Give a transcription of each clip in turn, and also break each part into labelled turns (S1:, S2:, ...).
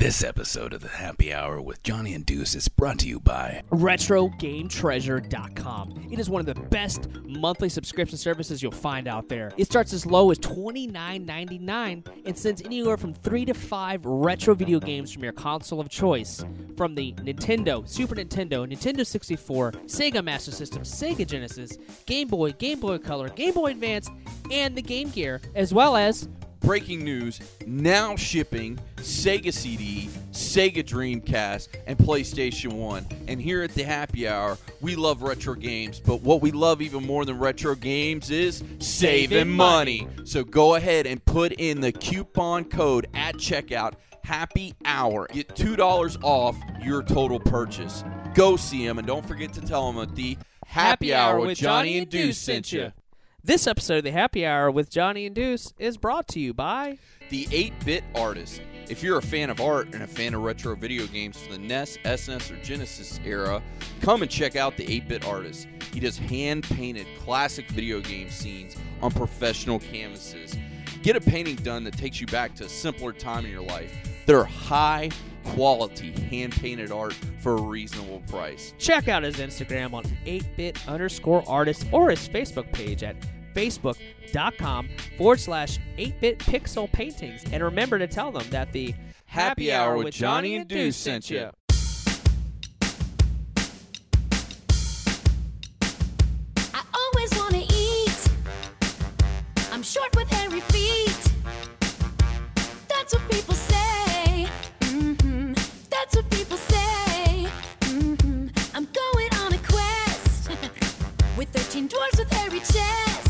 S1: This episode of the Happy Hour with Johnny and Deuce is brought to you by
S2: RetroGameTreasure.com. It is one of the best monthly subscription services you'll find out there. It starts as low as $29.99 and sends anywhere from three to five retro video games from your console of choice. From the Nintendo, Super Nintendo, Nintendo 64, Sega Master System, Sega Genesis, Game Boy, Game Boy Color, Game Boy Advance, and the Game Gear, as well as
S3: breaking news now shipping Sega CD, Sega Dreamcast, and PlayStation 1. And here at the happy hour, we love retro games, but what we love even more than retro games is saving, money. So go ahead and put in the coupon code at checkout happy hour. Get $2 off your total purchase. Go see them and don't forget to tell them that the happy, hour with Johnny and Deuce sent you.
S2: This episode of the Happy Hour with Johnny and Deuce is brought to you by
S3: The 8 Bit Artist. If you're a fan of art and a fan of retro video games from the NES, SNES, or Genesis era, come and check out The 8 Bit Artist. He does hand painted classic video game scenes on professional canvases. Get a painting done that takes you back to a simpler time in your life. They're high quality hand painted art for a reasonable price.
S2: Check out his Instagram on 8bit underscore artist or his Facebook page at facebook.com forward slash 8bit pixel paintings. And remember to tell them that the
S3: Happy Hour with Johnny and Deuce sent you.
S4: I always wanna eat. I'm short with hairy feet. That's what people say. hmm That's what people say. hmm I'm going on a quest with 13 dwarfs with hairy chests.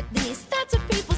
S4: At least that's what people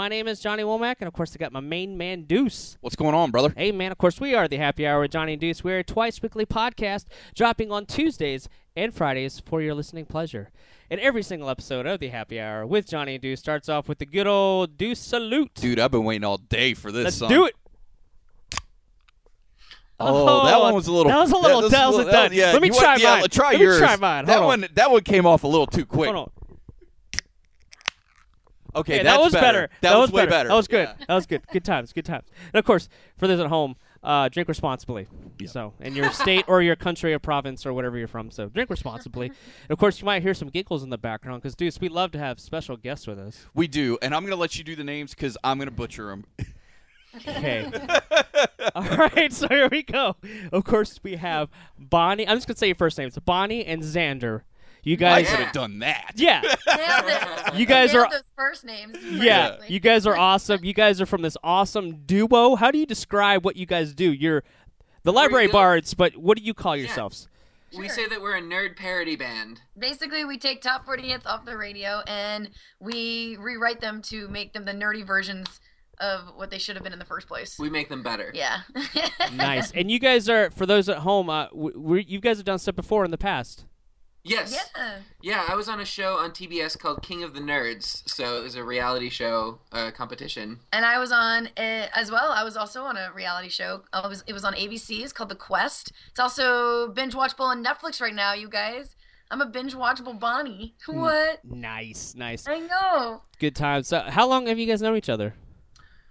S2: My name is Johnny Womack, and of course, I got my main man, Deuce.
S3: What's going on, brother?
S2: Hey, man, of course, we are the Happy Hour with Johnny and Deuce. We're a twice weekly podcast dropping on Tuesdays and Fridays for your listening pleasure. And every single episode of the Happy Hour with Johnny and Deuce starts off with the good old Deuce salute.
S3: Dude, I've been waiting all day for this
S2: Let's
S3: song.
S2: do it.
S3: Oh, that one was a little.
S2: That was a little- that was a
S3: little-
S2: dud.
S3: yeah,
S2: Let me try
S3: yeah,
S2: mine.
S3: try
S2: Let me
S3: yours.
S2: try mine.
S3: That
S2: on.
S3: one. That one came off a little too quick.
S2: Hold on.
S3: Okay, that's
S2: that was better.
S3: That, was, way
S2: better.
S3: better.
S2: That was good.
S3: Yeah.
S2: That was good. Good times. Good times. And of course, for those at home, uh, drink responsibly. So, in your state or your country or province or whatever you're from. So, drink responsibly. and of course, you might hear some giggles in the background because, Deuce, we love to have special guests with us.
S3: We do, and I'm gonna let you do the names because I'm gonna butcher them.
S2: Okay. All right. So here we go. Of course, we have Bonnie. I'm just gonna say your first names. Bonnie and Xander. You
S3: I
S2: guys.
S3: could have done that.
S2: Yeah.
S5: Nailed it.
S2: You guys
S5: Nailed
S2: are-
S5: those first names.
S2: Yeah,
S5: perfectly.
S2: you guys are awesome. You guys are from this awesome duo. How do you describe what you guys do? You're the library
S6: good.
S2: bards, but what do you call yourselves?
S6: We say that we're a nerd parody band.
S5: Basically, we take top 40 hits off the radio and we rewrite them to make them the nerdy versions of what they should have been in the first place.
S6: We make them better.
S5: yeah.
S2: Nice. And you guys are for those at home. Uh, w- w- you guys have done stuff before in the past.
S6: Yes.
S5: Yeah.
S6: Yeah, I was on a show on TBS called King of the Nerds. So it was a reality show uh, competition.
S5: And I was on uh, as well. I was also on a reality show. I was it was on ABC. It's called The Quest. It's also binge watchable on Netflix right now, you guys. I'm a binge watchable Bonnie. What?
S2: Nice, nice,
S5: I know.
S2: good times. So, how long have you guys known each other?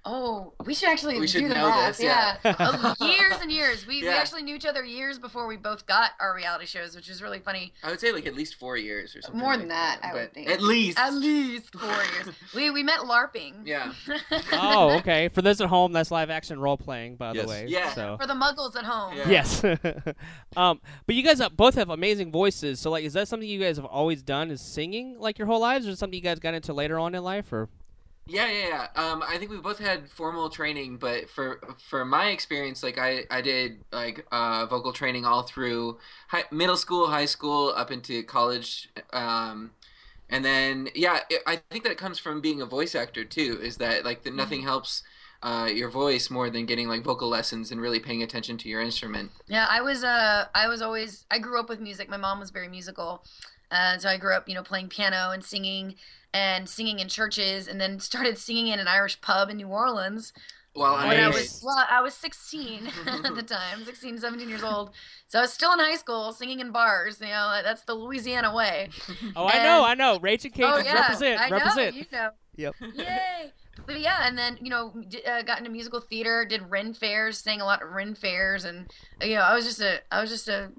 S5: Oh, we should actually
S6: We should
S5: do the
S6: know
S5: math.
S6: this, yeah.
S5: Oh, years and years. We, we actually knew each other years before we both got our reality shows, which was really funny.
S6: I would say like at least four years or something.
S5: More
S6: like
S5: than that, I would think.
S6: At least.
S5: At least four years. We we met LARPing.
S6: Yeah.
S2: oh, okay. For those at home, that's live action role playing, by
S3: Yes.
S2: the way.
S6: Yeah.
S2: So.
S5: For the muggles at home.
S6: Yeah.
S2: Yes. um, but you guys uh, both have amazing voices. So, like, is that something you guys have always done? Is singing like your whole lives, or something you guys got into later on in life? Or
S6: Yeah, yeah, yeah. Um, I think we both had formal training, but for for my experience, like I, I did like uh, vocal training all through high, middle school, high school, up into college, um, and then yeah, it, I think that comes from being a voice actor too. Is that like the, nothing helps uh, your voice more than getting like vocal lessons and really paying attention to your instrument.
S5: Yeah, I was uh I was always I grew up with music. My mom was very musical. Uh, so I grew up, you know, playing piano and singing and singing in churches and then started singing in an Irish pub in New Orleans
S6: Well,
S2: Nice.
S5: when I
S2: Nice.
S5: was well, I was 16 at the time, 16, 17 years old. So I was still in high school singing in bars, you know, that's the Louisiana way.
S2: oh, I know, I know. Ragin' Cajuns
S5: oh yeah,
S2: represent,
S5: I
S2: represent.
S5: know, you know.
S2: Yep.
S5: Yay! But yeah, and then you know, d- uh, got into musical theater, did Ren fairs, sang a lot of Ren fairs, and uh, you know, I was just a, I was just a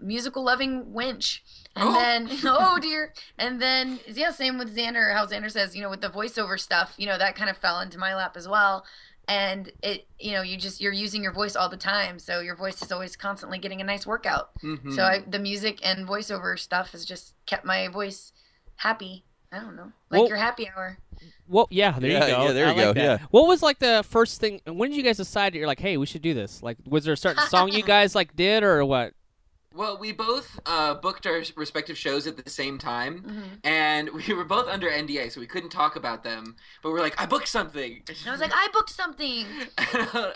S5: musical loving wench. And
S6: Oh.
S5: then, oh dear, and then yeah, same with Xander. How Xander says, you know, with the voiceover stuff, you know, that kind of fell into my lap as well. And it, you know, you just you're using your voice all the time, so your voice is always constantly getting a nice workout.
S6: Mhm.
S5: So I, the music and voiceover stuff has just kept my voice happy. I don't know, like
S2: Well-
S5: your happy hour.
S2: Well, yeah, there
S3: Yeah,
S2: you go.
S3: yeah, there
S2: I
S3: you
S2: like
S3: go,
S2: that.
S3: yeah.
S2: What was like the first thing? When did you guys decide that you're like, hey, we should do this? Like, was there a certain song you guys like did, or what?
S6: Well, we both uh, booked our respective shows at the same time,
S5: Mm-hmm.
S6: and we were both under NDA, so we couldn't talk about them. But we're like, I booked something.
S5: And I was like, I booked something.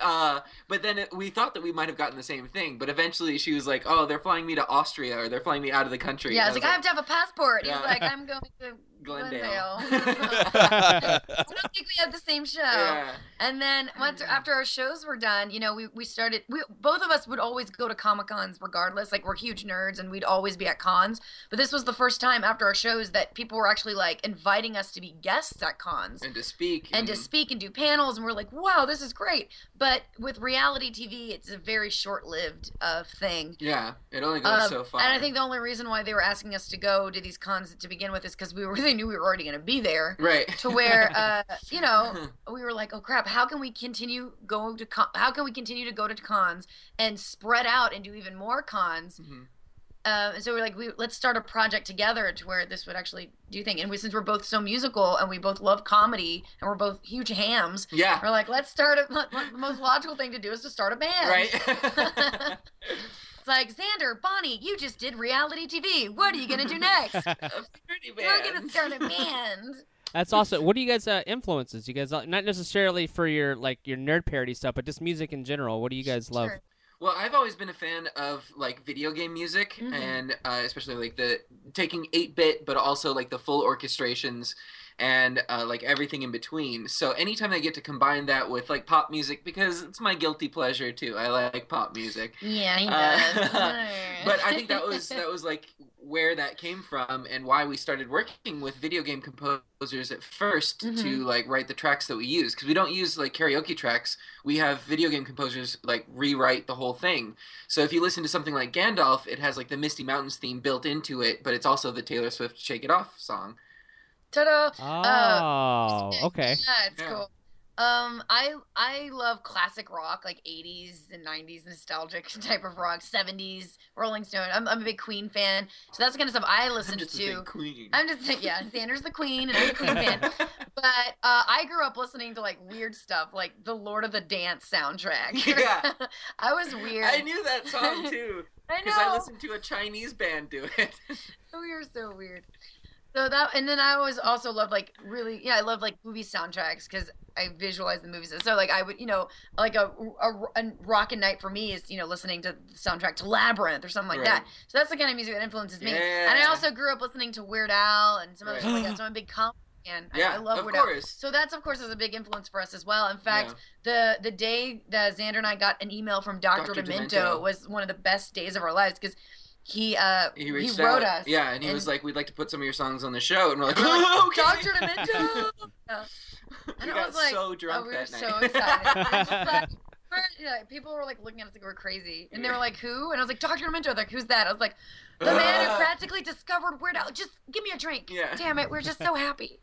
S6: uh, but then it, we thought that we might have gotten the same thing. But eventually, she was like, "Oh, they're flying me to Austria, or they're flying me out of the country."
S5: Yeah, I
S6: And
S5: was like, I have to have a passport.
S6: Yeah.
S5: was like, I'm going to
S6: Glendale.
S5: Glendale. I don't think we had the same show.
S6: yeah.
S5: And then once after our shows were done, you know, we, we started. We both of us would always go to comic cons regardless. Like we're huge nerds, and we'd always be at cons. But this was the first time after our shows that people were actually like inviting us to be guests at cons.
S6: and to speak
S5: and to speak and do panels and we're like wow this is great but with reality tv it's a very short-lived uh, thing
S6: yeah, it only goes
S5: Um,
S6: so far.
S5: and i think the only reason why they were asking us to go to these cons to begin with is because we really knew we were already going to be there
S6: right
S5: to where uh, you know we were like oh crap how can we continue going to con- how can we continue to go to cons and spread out and do even more cons
S6: Mhm.
S5: Uh, and so we're like, we let's start a project together to where this would actually do thing. And we, since we're both so musical and we both love comedy and we're both huge hams,
S6: yeah,
S5: we're like, let's start a. The most logical thing to do is to start a band.
S6: right.
S5: It's like Xander, Bonnie, you just did reality TV. What are you gonna do next?
S6: Pretty
S5: We're gonna start a band.
S2: That's awesome. What do you guys uh, influences? You guys uh, not necessarily for your like your nerd parody stuff, but just music in general. What do you guys love?
S6: Well, I've always been a fan of like video game music,
S5: Mhm.
S6: and uh, especially like the taking eight bit, but also like the full orchestrations and uh, like everything in between. So anytime I get to combine that with like pop music, because it's my guilty pleasure too. I like pop music.
S5: Yeah, he
S6: Uh, but I think that was that was like where that came from and why we started working with video game composers at 1st to
S5: Mhm.
S6: like write the tracks that we use because we don't use like karaoke tracks. We have video game composers like rewrite the whole thing. So if you listen to something like Gandalf, it has like the Misty Mountains theme built into it, but it's also the Taylor Swift "Shake It Off" song.
S5: Ta-da!
S2: Oh, okay.
S5: Yeah, it's
S6: Yeah.
S5: cool. Um, I I love classic rock, like '80s and '90s nostalgic type of rock, '70s Rolling Stone. I'm, I'm a big Queen fan, so that's the kind of stuff I listen
S6: I'm just
S5: to.
S6: queen.
S5: I'm just yeah, Xander's the Queen, and I'm the Queen fan. But uh, I grew up listening to like weird stuff, like the Lord of the Dance soundtrack.
S6: Yeah.
S5: I was weird.
S6: I knew that song too
S5: I
S6: because I listened to a Chinese band do it.
S5: we are so weird. So that, and then I always also love like really, yeah, I love like movie soundtracks because I visualize the movies. So like I would, you know, like a, a, a rockin' night for me is you know listening to the soundtrack to Labyrinth or something like that. So that's the kind of music that influences me.
S6: Yeah.
S5: And I also grew up listening to Weird Al and some other
S6: Right.
S5: stuff like that. So I'm a big comedy fan. I-
S6: Yeah,
S5: I, love
S6: of
S5: Weird Al. So that's of course is a big influence for us as well. In fact, the the day that Xander and I got an email from Dr.
S6: Dr.
S5: Demento,
S6: Demento.
S5: was one of the best days of our lives because he uh
S6: He reached
S5: wrote
S6: out.
S5: us.
S6: Yeah, and he was like, "We'd like to put some of your songs on the show," and we're like,
S5: We're like,
S6: "Okay."
S5: Dr. Demento. Yeah. And
S6: We
S5: I was like,
S6: so drunk
S5: oh, we were so excited. Like- people were like looking at us like we're crazy, and they were like, "Who?" And I was like, "Dr. Demento." They're Like, who's that? I was like, "The man who practically discovered Weird Al." Just give me a drink.
S6: Yeah.
S5: Damn it, we're just so happy.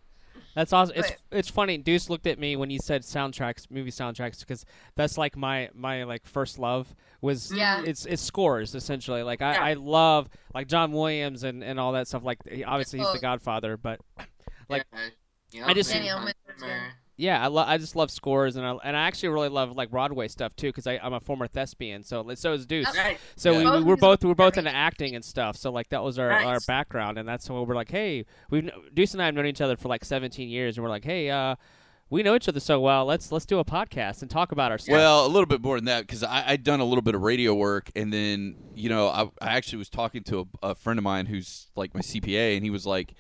S2: That's awesome. It's
S5: But-
S2: it's funny. Deuce looked at me when you said soundtracks, movie soundtracks, because that's like my my like first love was
S5: Yeah.
S2: it's it's scores essentially. Like I,
S6: Yeah.
S2: I love like John Williams and and all that stuff. Like obviously he's the Godfather, but like-
S6: Yeah. Yeah,
S2: I just-
S5: Danny
S6: Hans
S5: Elfman, that's
S6: Zimmer.
S2: yeah, I lo- I just love scores and I and I actually really love like Broadway stuff too because I'm a former thespian. So so is Deuce.
S6: Right.
S2: So
S3: Yeah.
S2: we,
S5: Both
S2: we were both we were both into acting and stuff. So like that was our, our background, and that's when we're like, hey, we've Deuce and I have known each other for like 17 years, and we're like, hey, uh, we know each other so well. Let's let's do a podcast and talk about our stuff.
S3: Well, a little bit more than that because I'd done a little bit of radio work, and then you know I, I actually was talking to a, a friend of mine who's like my CPA, and he was like,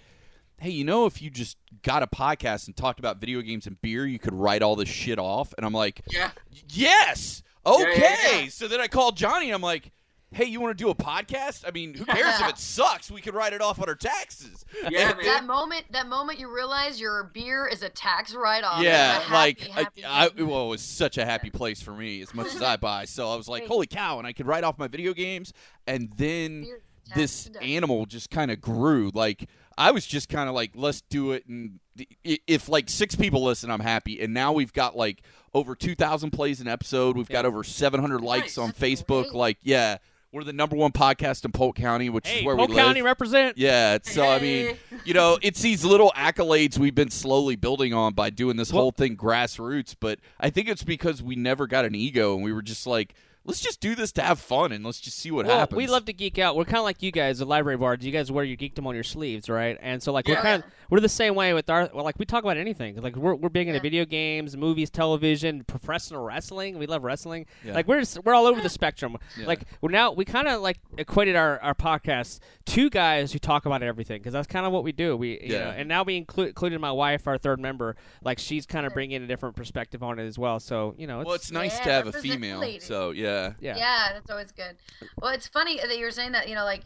S3: "Hey, you know, if you just got a podcast and talked about video games and beer, you could write all this shit off." And I'm like,
S6: Yeah.
S3: "Yes, okay."
S6: yeah, yeah.
S3: So then I called Johnny. and I'm like. Hey, you want to do a podcast? I mean, who cares if it sucks? We could write it off on our taxes.
S6: Yeah, man.
S5: That moment, that moment, you realize your beer is a tax write-off.
S3: yeah,
S5: It's a
S3: like
S5: happy,
S3: I, I, well, it was such a happy place for me as much as I buy. So I was like, holy cow! And I could write off my video games, and then
S5: Beer is tax
S3: this animal just kind of grew. Like I was just kind of like, let's do it, and if like six people listen, I'm happy. And now we've got like over two thousand plays an episode. We've got over seven hundred likes
S6: Nice.
S3: on
S5: That's
S3: Facebook.
S5: great.
S3: Like, yeah, we're the number one podcast in Polk County, which
S2: hey,
S3: is where
S2: Polk
S3: we live.
S2: Polk County represent.
S3: Yeah, so I mean, you know, it's these little accolades we've been slowly building on by doing this
S2: Well-
S3: whole thing grassroots. But I think it's because we never got an ego and we were just like, let's just do this to have fun and let's just see what
S2: Well,
S3: happens.
S2: we love to geek out. We're kind of like you guys, the library bards. You guys wear your geekdom on your sleeves, right? And so, like, we're kind of we're the same way with our. Well, like, we talk about anything. Like, we're, we're big into
S5: Yeah.
S2: video games, movies, television, professional wrestling. We love wrestling.
S3: Yeah.
S2: Like, we're just, we're all over the spectrum.
S3: Yeah.
S2: Like, we're now we kind of like equated our our podcast to guys who talk about everything because that's kind of what we do. We you know, and now we include included my wife, our third member. Like, she's kind of bringing a different perspective on it as well. So you know, it's,
S3: well, it's nice
S5: Yeah,
S3: to have a female. So yeah,
S2: yeah.
S5: Yeah, that's always good. Well, it's funny that you were saying that, you know, like,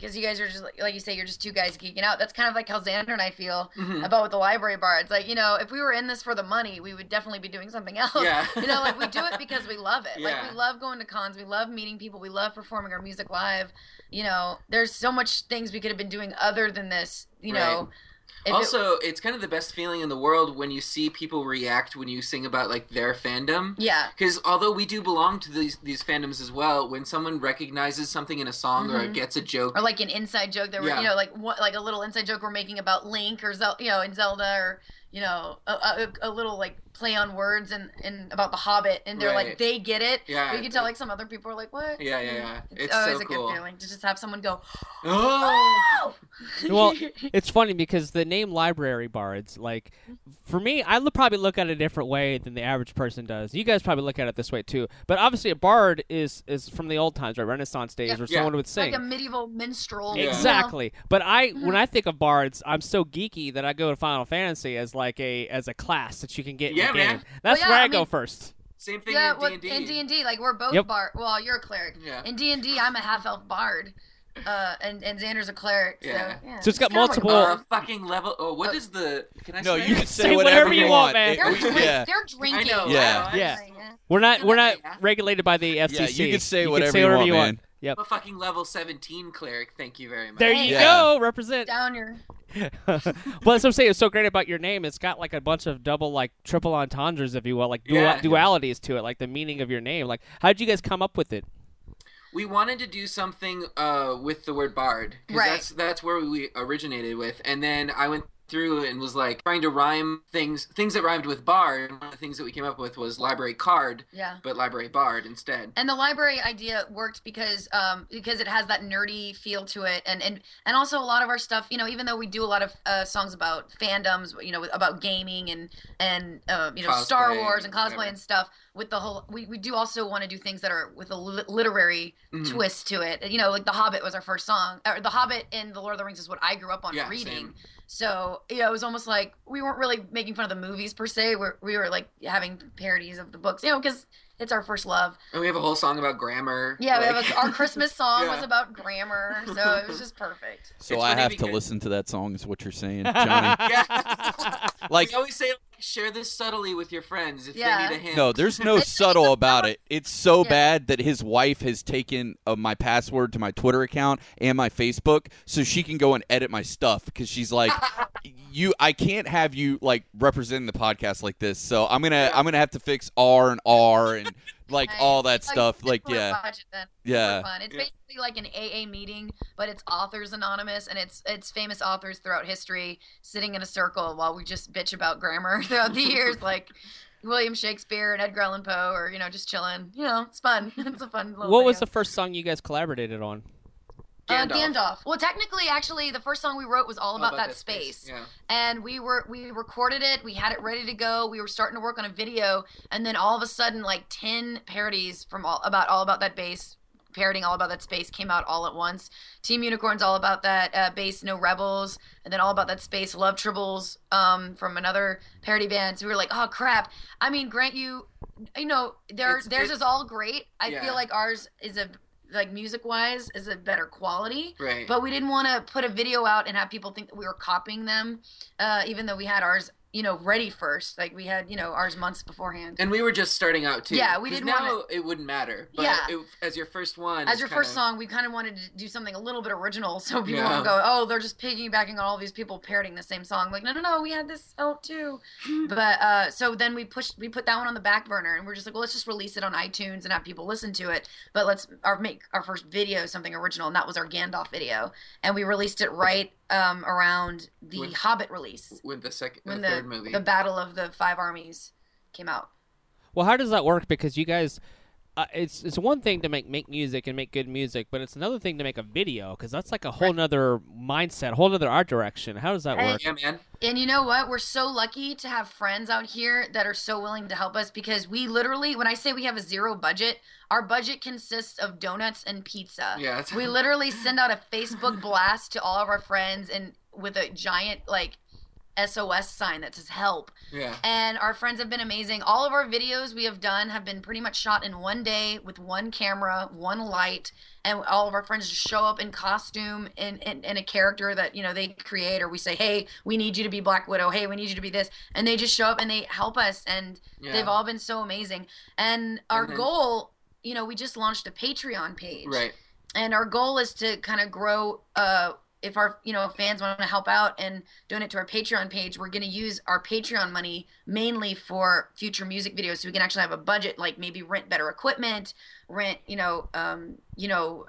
S5: because you guys are just, like, like you say, you're just two guys geeking out. That's kind of like how Xander and I feel
S6: Mhm.
S5: about with the library bar. It's like, you know, if we were in this for the money, we would definitely be doing something else.
S6: Yeah.
S5: you know, like, we do it because we love it. Like, we love going to cons. We love meeting people. We love performing our music live. You know, there's so much things we could have been doing other than this, you know. If it-
S6: also, it's kind of the best feeling in the world when you see people react when you sing about like their fandom.
S5: yeah.
S6: Because although we do belong to these these fandoms as well, when someone recognizes something in a song or
S5: Mhm.
S6: gets a joke,
S5: or like an inside joke that we're
S6: Yeah.
S5: you know like what, like a little inside joke we're making about Link or Zel- you know in Zelda or you know a, a, a little like play on words and, and about the Hobbit and they're like they get it.
S6: Yeah,
S5: you can tell like some other people are like what?
S6: Yeah, yeah, yeah.
S5: It's,
S6: It's
S5: always
S6: so
S5: a
S6: cool.
S5: good feeling to just have someone go
S6: oh,
S5: oh.
S2: Well, it's funny because the name library bards, like, for me, I look, probably look at it a different way than the average person does. You guys probably look at it this way too. But obviously, a bard is is from the old times, right? Renaissance days,
S5: Yeah.
S2: where
S6: Yeah.
S2: someone would sing.
S5: like a medieval minstrel. you know?
S2: Exactly. But I,
S5: Mm-hmm.
S2: when I think of bards, I'm so geeky that I go to Final Fantasy as like a as a class that you can get in
S6: Yeah,
S2: the game.
S6: man.
S2: That's
S5: Well, yeah,
S2: where I,
S5: I
S2: go
S5: mean-
S2: first.
S6: same thing
S5: Yeah,
S6: in D&D.
S5: in D and D, like we're both
S2: Yep.
S5: bard. Well, you're a cleric.
S6: Yeah.
S5: In D and D, I'm a half elf bard, uh, and and Xander's a cleric.
S6: Yeah.
S5: So, yeah.
S2: So it's got
S5: kinda like-
S2: multiple-
S6: Uh, fucking level. Oh, what
S5: Uh,
S6: is the? Can I
S3: no,
S6: say
S3: you can say,
S2: Say whatever you want, man.
S5: They're, drink-
S3: yeah,
S5: they're drinking.
S6: know,
S3: Yeah.
S6: I know,
S2: Yeah. We're not we're not
S6: Yeah.
S2: regulated by the FCC.
S3: Yeah, you can say
S2: you
S3: whatever you
S2: whatever
S3: want,
S2: you
S3: man.
S2: want. Yep.
S6: I'm a fucking level 17 cleric. Thank you very much.
S2: There you
S3: Yeah.
S2: go. Represent.
S5: Down your.
S2: well, that's what I'm saying. It's so great about your name. It's got like a bunch of double, like triple entendres, if you will, like dual-
S6: Yeah.
S2: dualities to it, like the meaning of your name. Like, how did you guys come up with it?
S6: We wanted to do something uh, with the word bard because
S5: Right.
S6: that's that's where we originated with and then i went through and was like trying to rhyme things things that rhymed with bard and one of the things that we came up with was library card
S5: Yeah.
S6: but library bard instead
S5: And the library idea worked because um, because it has that nerdy feel to it, and, and and also a lot of our stuff. You know, even though we do a lot of uh, songs about fandoms, you know, about gaming and and uh, you know Star Wars and cosplay
S6: whatever.
S5: and stuff. With the whole, we, we do also want to do things that are with a li- literary
S6: Mhm.
S5: twist to it. You know, like The Hobbit was our first song, or The Hobbit and The Lord of the Rings is what I grew up on
S6: Yeah,
S5: reading.
S6: same.
S5: So yeah, it was almost like we weren't really making fun of the movies per se. We're, we were like having parodies of the books, you know, because it's our first love.
S6: and we have a whole song about grammar
S5: Yeah, we
S6: like-
S5: have a, our Christmas song
S6: Yeah.
S5: was about grammar, so it was just perfect.
S3: So
S6: It's
S3: I have to
S6: because-
S3: listen to that song. Is what you're saying, Johnny?
S6: yeah
S3: like
S6: we always say like, share this subtly with your friends if
S5: Yeah.
S6: they need a hint.
S3: No, there's no subtle about it. It's so
S5: Yeah.
S3: bad that his wife has taken uh, my password to my Twitter account and my Facebook so she can go and edit my stuff because she's like, you, I can't have you like representing the podcast like this. So I'm gonna, I'm gonna have to fix R and R and like
S5: Nice.
S3: all that stuff.
S5: you
S3: Like, yeah,
S5: watch it then.
S3: Yeah.
S5: Fun. It's
S6: Yeah.
S5: basically like an AA meeting, but it's authors anonymous, and it's it's famous authors throughout history sitting in a circle while we just bitch about grammar throughout the years, like William Shakespeare and Edgar Allan Poe, or you know, just chilling. You know, it's fun. it's a fun. Little
S2: What was the first song you guys collaborated on?
S5: Uh,
S6: Gandalf.
S5: Gandalf. Well, technically, actually, the first song we wrote was all
S6: All
S5: about, that, space.
S6: Yeah.
S5: and we were we recorded it we had it ready to go we were starting to work on a video and then all of a sudden like 10 parodies from all about all about that bass parodying all about that space came out all at once team unicorns all about that uh, bass no rebels and then all about that space love tribbles um, from another parody band so we were like oh crap i mean grant you you know their,
S6: It's-
S5: theirs
S6: it's-
S5: is all great i
S6: Yeah.
S5: feel like ours is a like music wise is a better quality
S6: Right.
S5: but we didn't want to put a video out and have people think that we were copying them uh, even though we had ours you know ready first like we had you know ours months beforehand
S6: and we were just starting out too.
S5: Yeah, we didn't
S6: now
S5: wanna-
S6: it wouldn't matter. But
S5: Yeah.
S6: it, as your first one.
S5: as your
S6: kinda-
S5: first song we kind of wanted to do something a little bit original so people
S6: Yeah.
S5: won't go oh they're just piggybacking on all these people parroting the same song like no no no we had this out too but uh, so then we pushed we put that one on the back burner and we're just like well let's just release it on itunes and have people listen to it but let's our make our first video something original and that was our gandalf video and we released it right um, around the
S6: With-
S5: hobbit release
S6: With the second,
S5: when
S6: the
S5: the
S6: third movie.
S5: the battle of the five armies came out
S2: Well, how does that work? Because you guys, uh, it's it's one thing to make make music and make good music, but it's another thing to make a video because that's like a whole nother mindset, whole nother art direction. How does that
S5: Hey.
S2: work?
S6: yeah, man.
S5: And you know what? We're so lucky to have friends out here that are so willing to help us because we literally, when I say we have a zero budget, our budget consists of donuts and pizza.
S6: Yeah.
S5: We literally send out a Facebook blast to all of our friends and with a giant like SOS sign that says help.
S6: yeah.
S5: And our friends have been amazing. All of our videos we have done have been pretty much shot in one day with one camera, one light, and all of our friends just show up in costume in, in, in a character that you know they create, or we say, "Hey, we need you to be Black Widow. Hey, we need you to be this," and they just show up and they help us, and
S6: Yeah.
S5: they've all been so amazing. And our
S6: then-
S5: goal, you know, we just launched a Patreon page,
S6: Right.
S5: and our goal is to kind of grow uh if our you know fans want to help out and donate to our patreon page we're going to use our patreon money mainly for future music videos so we can actually have a budget like maybe rent better equipment rent you know um you know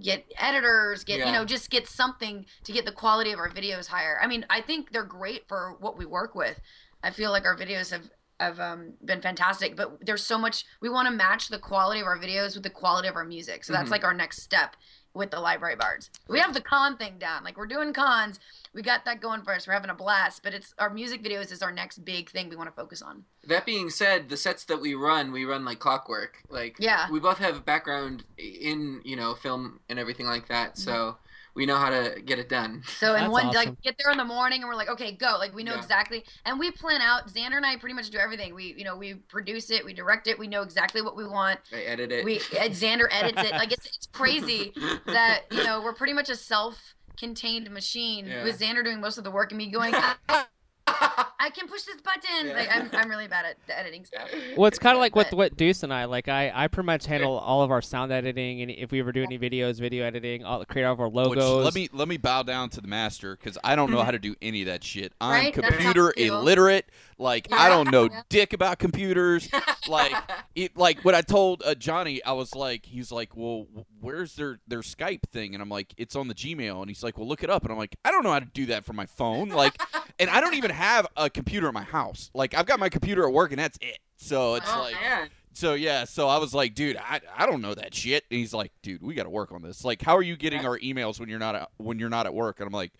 S5: get editors get
S6: Yeah.
S5: you know just get something to get the quality of our videos higher i mean i think they're great for what we work with i feel like our videos have have um, been fantastic but there's so much we want to match the quality of our videos with the quality of our music so that's
S6: Mhm.
S5: like our next step with the library bards. We have the con thing down. Like we're doing cons. We got that going for us. We're having a blast. But it's our music videos is our next big thing we want to focus on.
S6: That being said, the sets that we run, we run like clockwork. Like
S5: Yeah.
S6: we both have background in you know film and everything like that, so we know how to get it done.
S5: So in
S2: That's
S5: one
S2: awesome.
S5: like get there in the morning and we're like, okay, go. Like we know
S6: Yeah.
S5: exactly and we plan out Xander and I pretty much do everything. We you know, we produce it, we direct it, we know exactly what we want.
S6: I edit it.
S5: We uh, Xander edits it. Like it's it's crazy that, you know, we're pretty much a self contained machine
S6: Yeah.
S5: with Xander doing most of the work and me going "I- I can push this button.
S6: Yeah.
S5: Like I'm I'm really bad at the editing stuff.
S2: Well, it's kind of like
S5: But-
S2: what Deuce and I like. I, I pretty much handle all of our sound editing, and if we ever do any videos, video editing, all create all of our
S3: Which,
S2: logos.
S3: let me let me bow down to the master because I don't know how to do any of that shit. I'm
S5: Right?
S3: Computer
S5: how I feel.
S3: illiterate. Like I don't know
S5: Yeah.
S3: dick about computers. like it, like what I told uh, Johnny, I was like, he's like, well, where's their their Skype thing? And I'm like, it's on the Gmail. And he's like, well, look it up. And I'm like, I don't know how to do that from my phone. Like, and I don't even have a computer at my house. Like I've got my computer at work, and that's it. So it's
S6: oh
S3: like.
S6: man.
S3: So yeah, so I was like, dude, I, I don't know that shit. And he's like, dude, we got to work on this. Like, how are you getting our emails when you're not at, when you're not at work? And I'm like,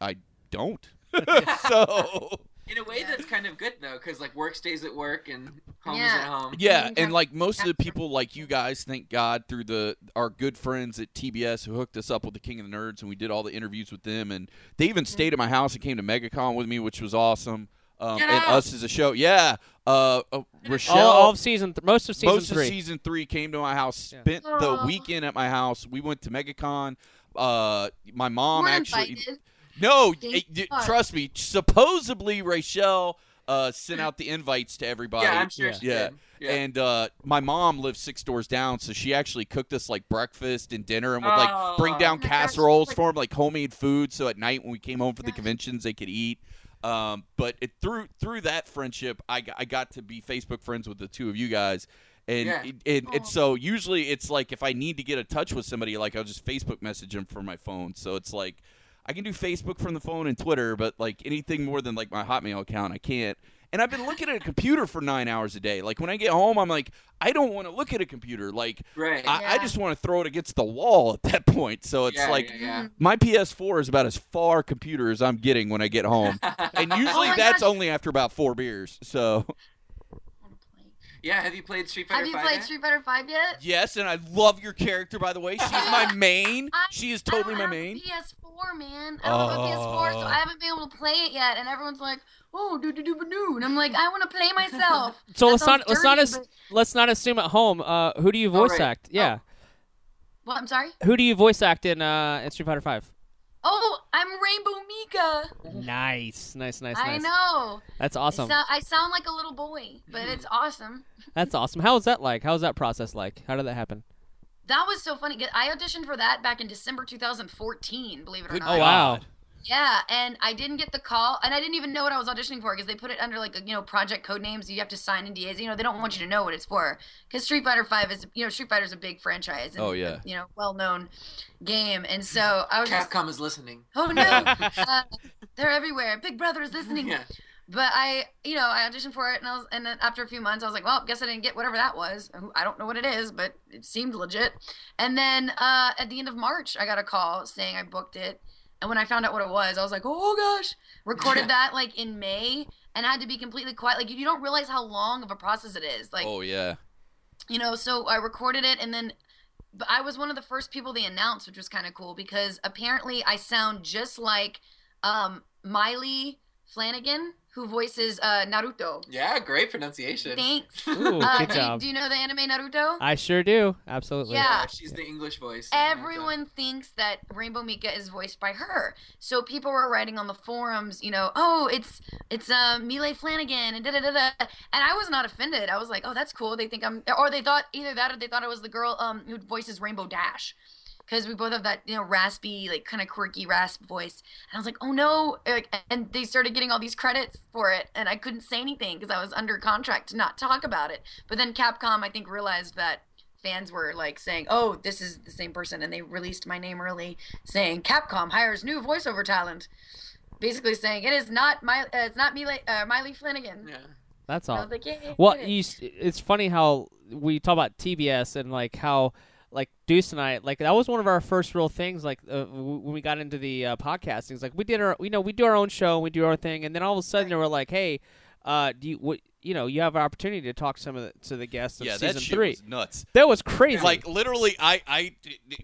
S3: I don't. so
S6: In a way, that's kind of good though, because like work stays at work and home is at home.
S3: yeah,
S5: mm-hmm.
S3: and like most of the people, like you guys, thank God through the our good friends at TBS who hooked us up with the King of the Nerds, and we did all the interviews with them, and they even stayed mm-hmm. at my house and came to MegaCon with me, which was awesome. Um, and us as a show, yeah. Uh, uh Rochelle,
S2: all, all of season, th- most of season
S3: most
S2: three.
S3: of season three came to my house,
S2: Yeah.
S3: spent the weekend at my house. We went to MegaCon. Uh, my mom
S5: We're
S3: actually.
S5: invited.
S3: No,
S5: Thank
S3: it- trust me. Supposedly, Rachel uh, sent out the invites to everybody.
S6: Yeah, I'm sure
S2: Yeah.
S6: she did. Yeah.
S3: And uh, my mom lives six doors down, so she actually cooked us like breakfast and dinner, and would like bring down
S5: Oh my gosh,
S3: casseroles
S5: like-
S3: for them, like homemade food, so at night when we came home for the conventions, they could eat. Um, but it, through through that friendship, I, I got to be Facebook friends with the two of you guys, and
S6: Yeah.
S3: it, and, and so usually it's like if I need to get in touch with somebody, like I'll just Facebook message them from my phone. So it's like I can do Facebook from the phone and Twitter, but like anything more than like my Hotmail account, I can't. And I've been looking at a computer for nine hours a day. Like when I get home, I'm like, I don't want to look at a computer. Like
S6: right.
S3: I, I just want to throw it against the wall at that point. So it's
S6: Yeah,
S3: like
S6: yeah, yeah. Mm.
S3: my PS4 is about as far computer as I'm getting when I get home, and oh usually
S5: my
S3: that's
S5: gosh.
S3: only after about four beers. So
S6: yeah, have you played Street Fighter
S5: Have you
S6: 5
S5: played
S6: yet?
S5: Street Fighter Five yet?
S3: yes, and I love your character by the way. She's my main.
S5: I-
S3: She is
S5: I don't
S3: totally my
S5: have a
S3: main.
S5: PS4, man. I don't have a PS4, so
S3: Oh.
S5: I haven't been able to play it yet. And everyone's like, "Oh, do do do do," and I'm like, "I want to play myself."
S2: So
S5: That
S2: let's not
S5: sounds
S2: let's not as,
S5: but-
S2: let's not assume at home. Uh, who do you
S6: Oh,
S2: voice
S6: right.
S2: act? Yeah,
S5: What? I'm sorry.
S2: who do you voice act in uh in Street Fighter Five?
S5: Oh, I'm Rainbow Mika.
S2: Nice, nice, nice,
S5: I
S2: nice.
S5: know.
S2: That's awesome.
S5: sound, I sound like a little boy, but it's mm. awesome.
S2: That's awesome. How was that like? How was that process like? How did that happen?
S5: That was so funny. I auditioned for that back in December 2014. Believe it or not.
S2: Oh wow.
S3: God.
S5: Yeah, and I didn't get the call, and I didn't even know what I was auditioning for because they put it under like you know project code names. You have to sign NDAs. You know they don't want you to know what it's for because Street Fighter Five is you know Street Fighter is a big franchise. And,
S3: Oh, yeah.
S5: you know well known game, and so I was just
S6: Capcom is listening.
S5: oh no, uh, they're everywhere. Big Brother is listening.
S6: Yeah.
S5: But I, you know, I auditioned for it, and I was, and then after a few months, I was like, well, guess I didn't get whatever that was. I don't know what it is, but it seemed legit. And then uh, at the end of March, I got a call saying I booked it, and when I found out what it was, I was like, oh gosh, recorded that like in May, and I had to be completely quiet. Like you don't realize how long of a process it is. Like
S3: Oh yeah.
S5: you know, so I recorded it and then but I was one of the first people they announced, which was kind of cool because apparently I sound just like um, Maile Flanagan, who voices uh, Naruto.
S6: Yeah, great pronunciation.
S5: Thanks.
S2: Ooh,
S5: Uh,
S2: good
S5: do,
S2: job.
S5: do you know the anime Naruto?
S2: I sure do. Absolutely.
S5: Yeah.
S6: she's the English voice.
S5: Everyone thinks that Rainbow Mika is voiced by her. So people were writing on the forums, you know, oh, it's it's uh, Maile Flanagan and da da da da. And I was not offended. I was like, oh, that's cool. They think I'm, or they thought either that or they thought it was the girl um who voices Rainbow Dash. Because we both have that, you know, raspy, like kind of quirky rasp voice. And I was like, oh no. Like, and they started getting all these credits for it. And I couldn't say anything because I was under contract to not talk about it. But then Capcom, I think, realized that fans were like saying, "Oh, this is the same person," and they released my name early, saying Capcom hires new voiceover talent, basically saying it is not my, uh, it's not Maile, uh, Maile Flanagan.
S6: Yeah.
S2: That's
S5: And I
S2: all.
S5: was like, yeah,
S2: Well,
S5: it."
S2: you, it's funny how we talk about TBS and like how like Deuce and I like that was one of our first real things like uh, w- when we got into the uh, podcasting. It's like we did our you know we do our own show, we do our thing, and then all of a sudden they were like, hey, uh, do you what you know you have an opportunity to talk some of the, to the guests of
S3: Yeah,
S2: season
S3: that shit
S2: three.
S3: was nuts.
S2: That was crazy.
S3: Like literally, I I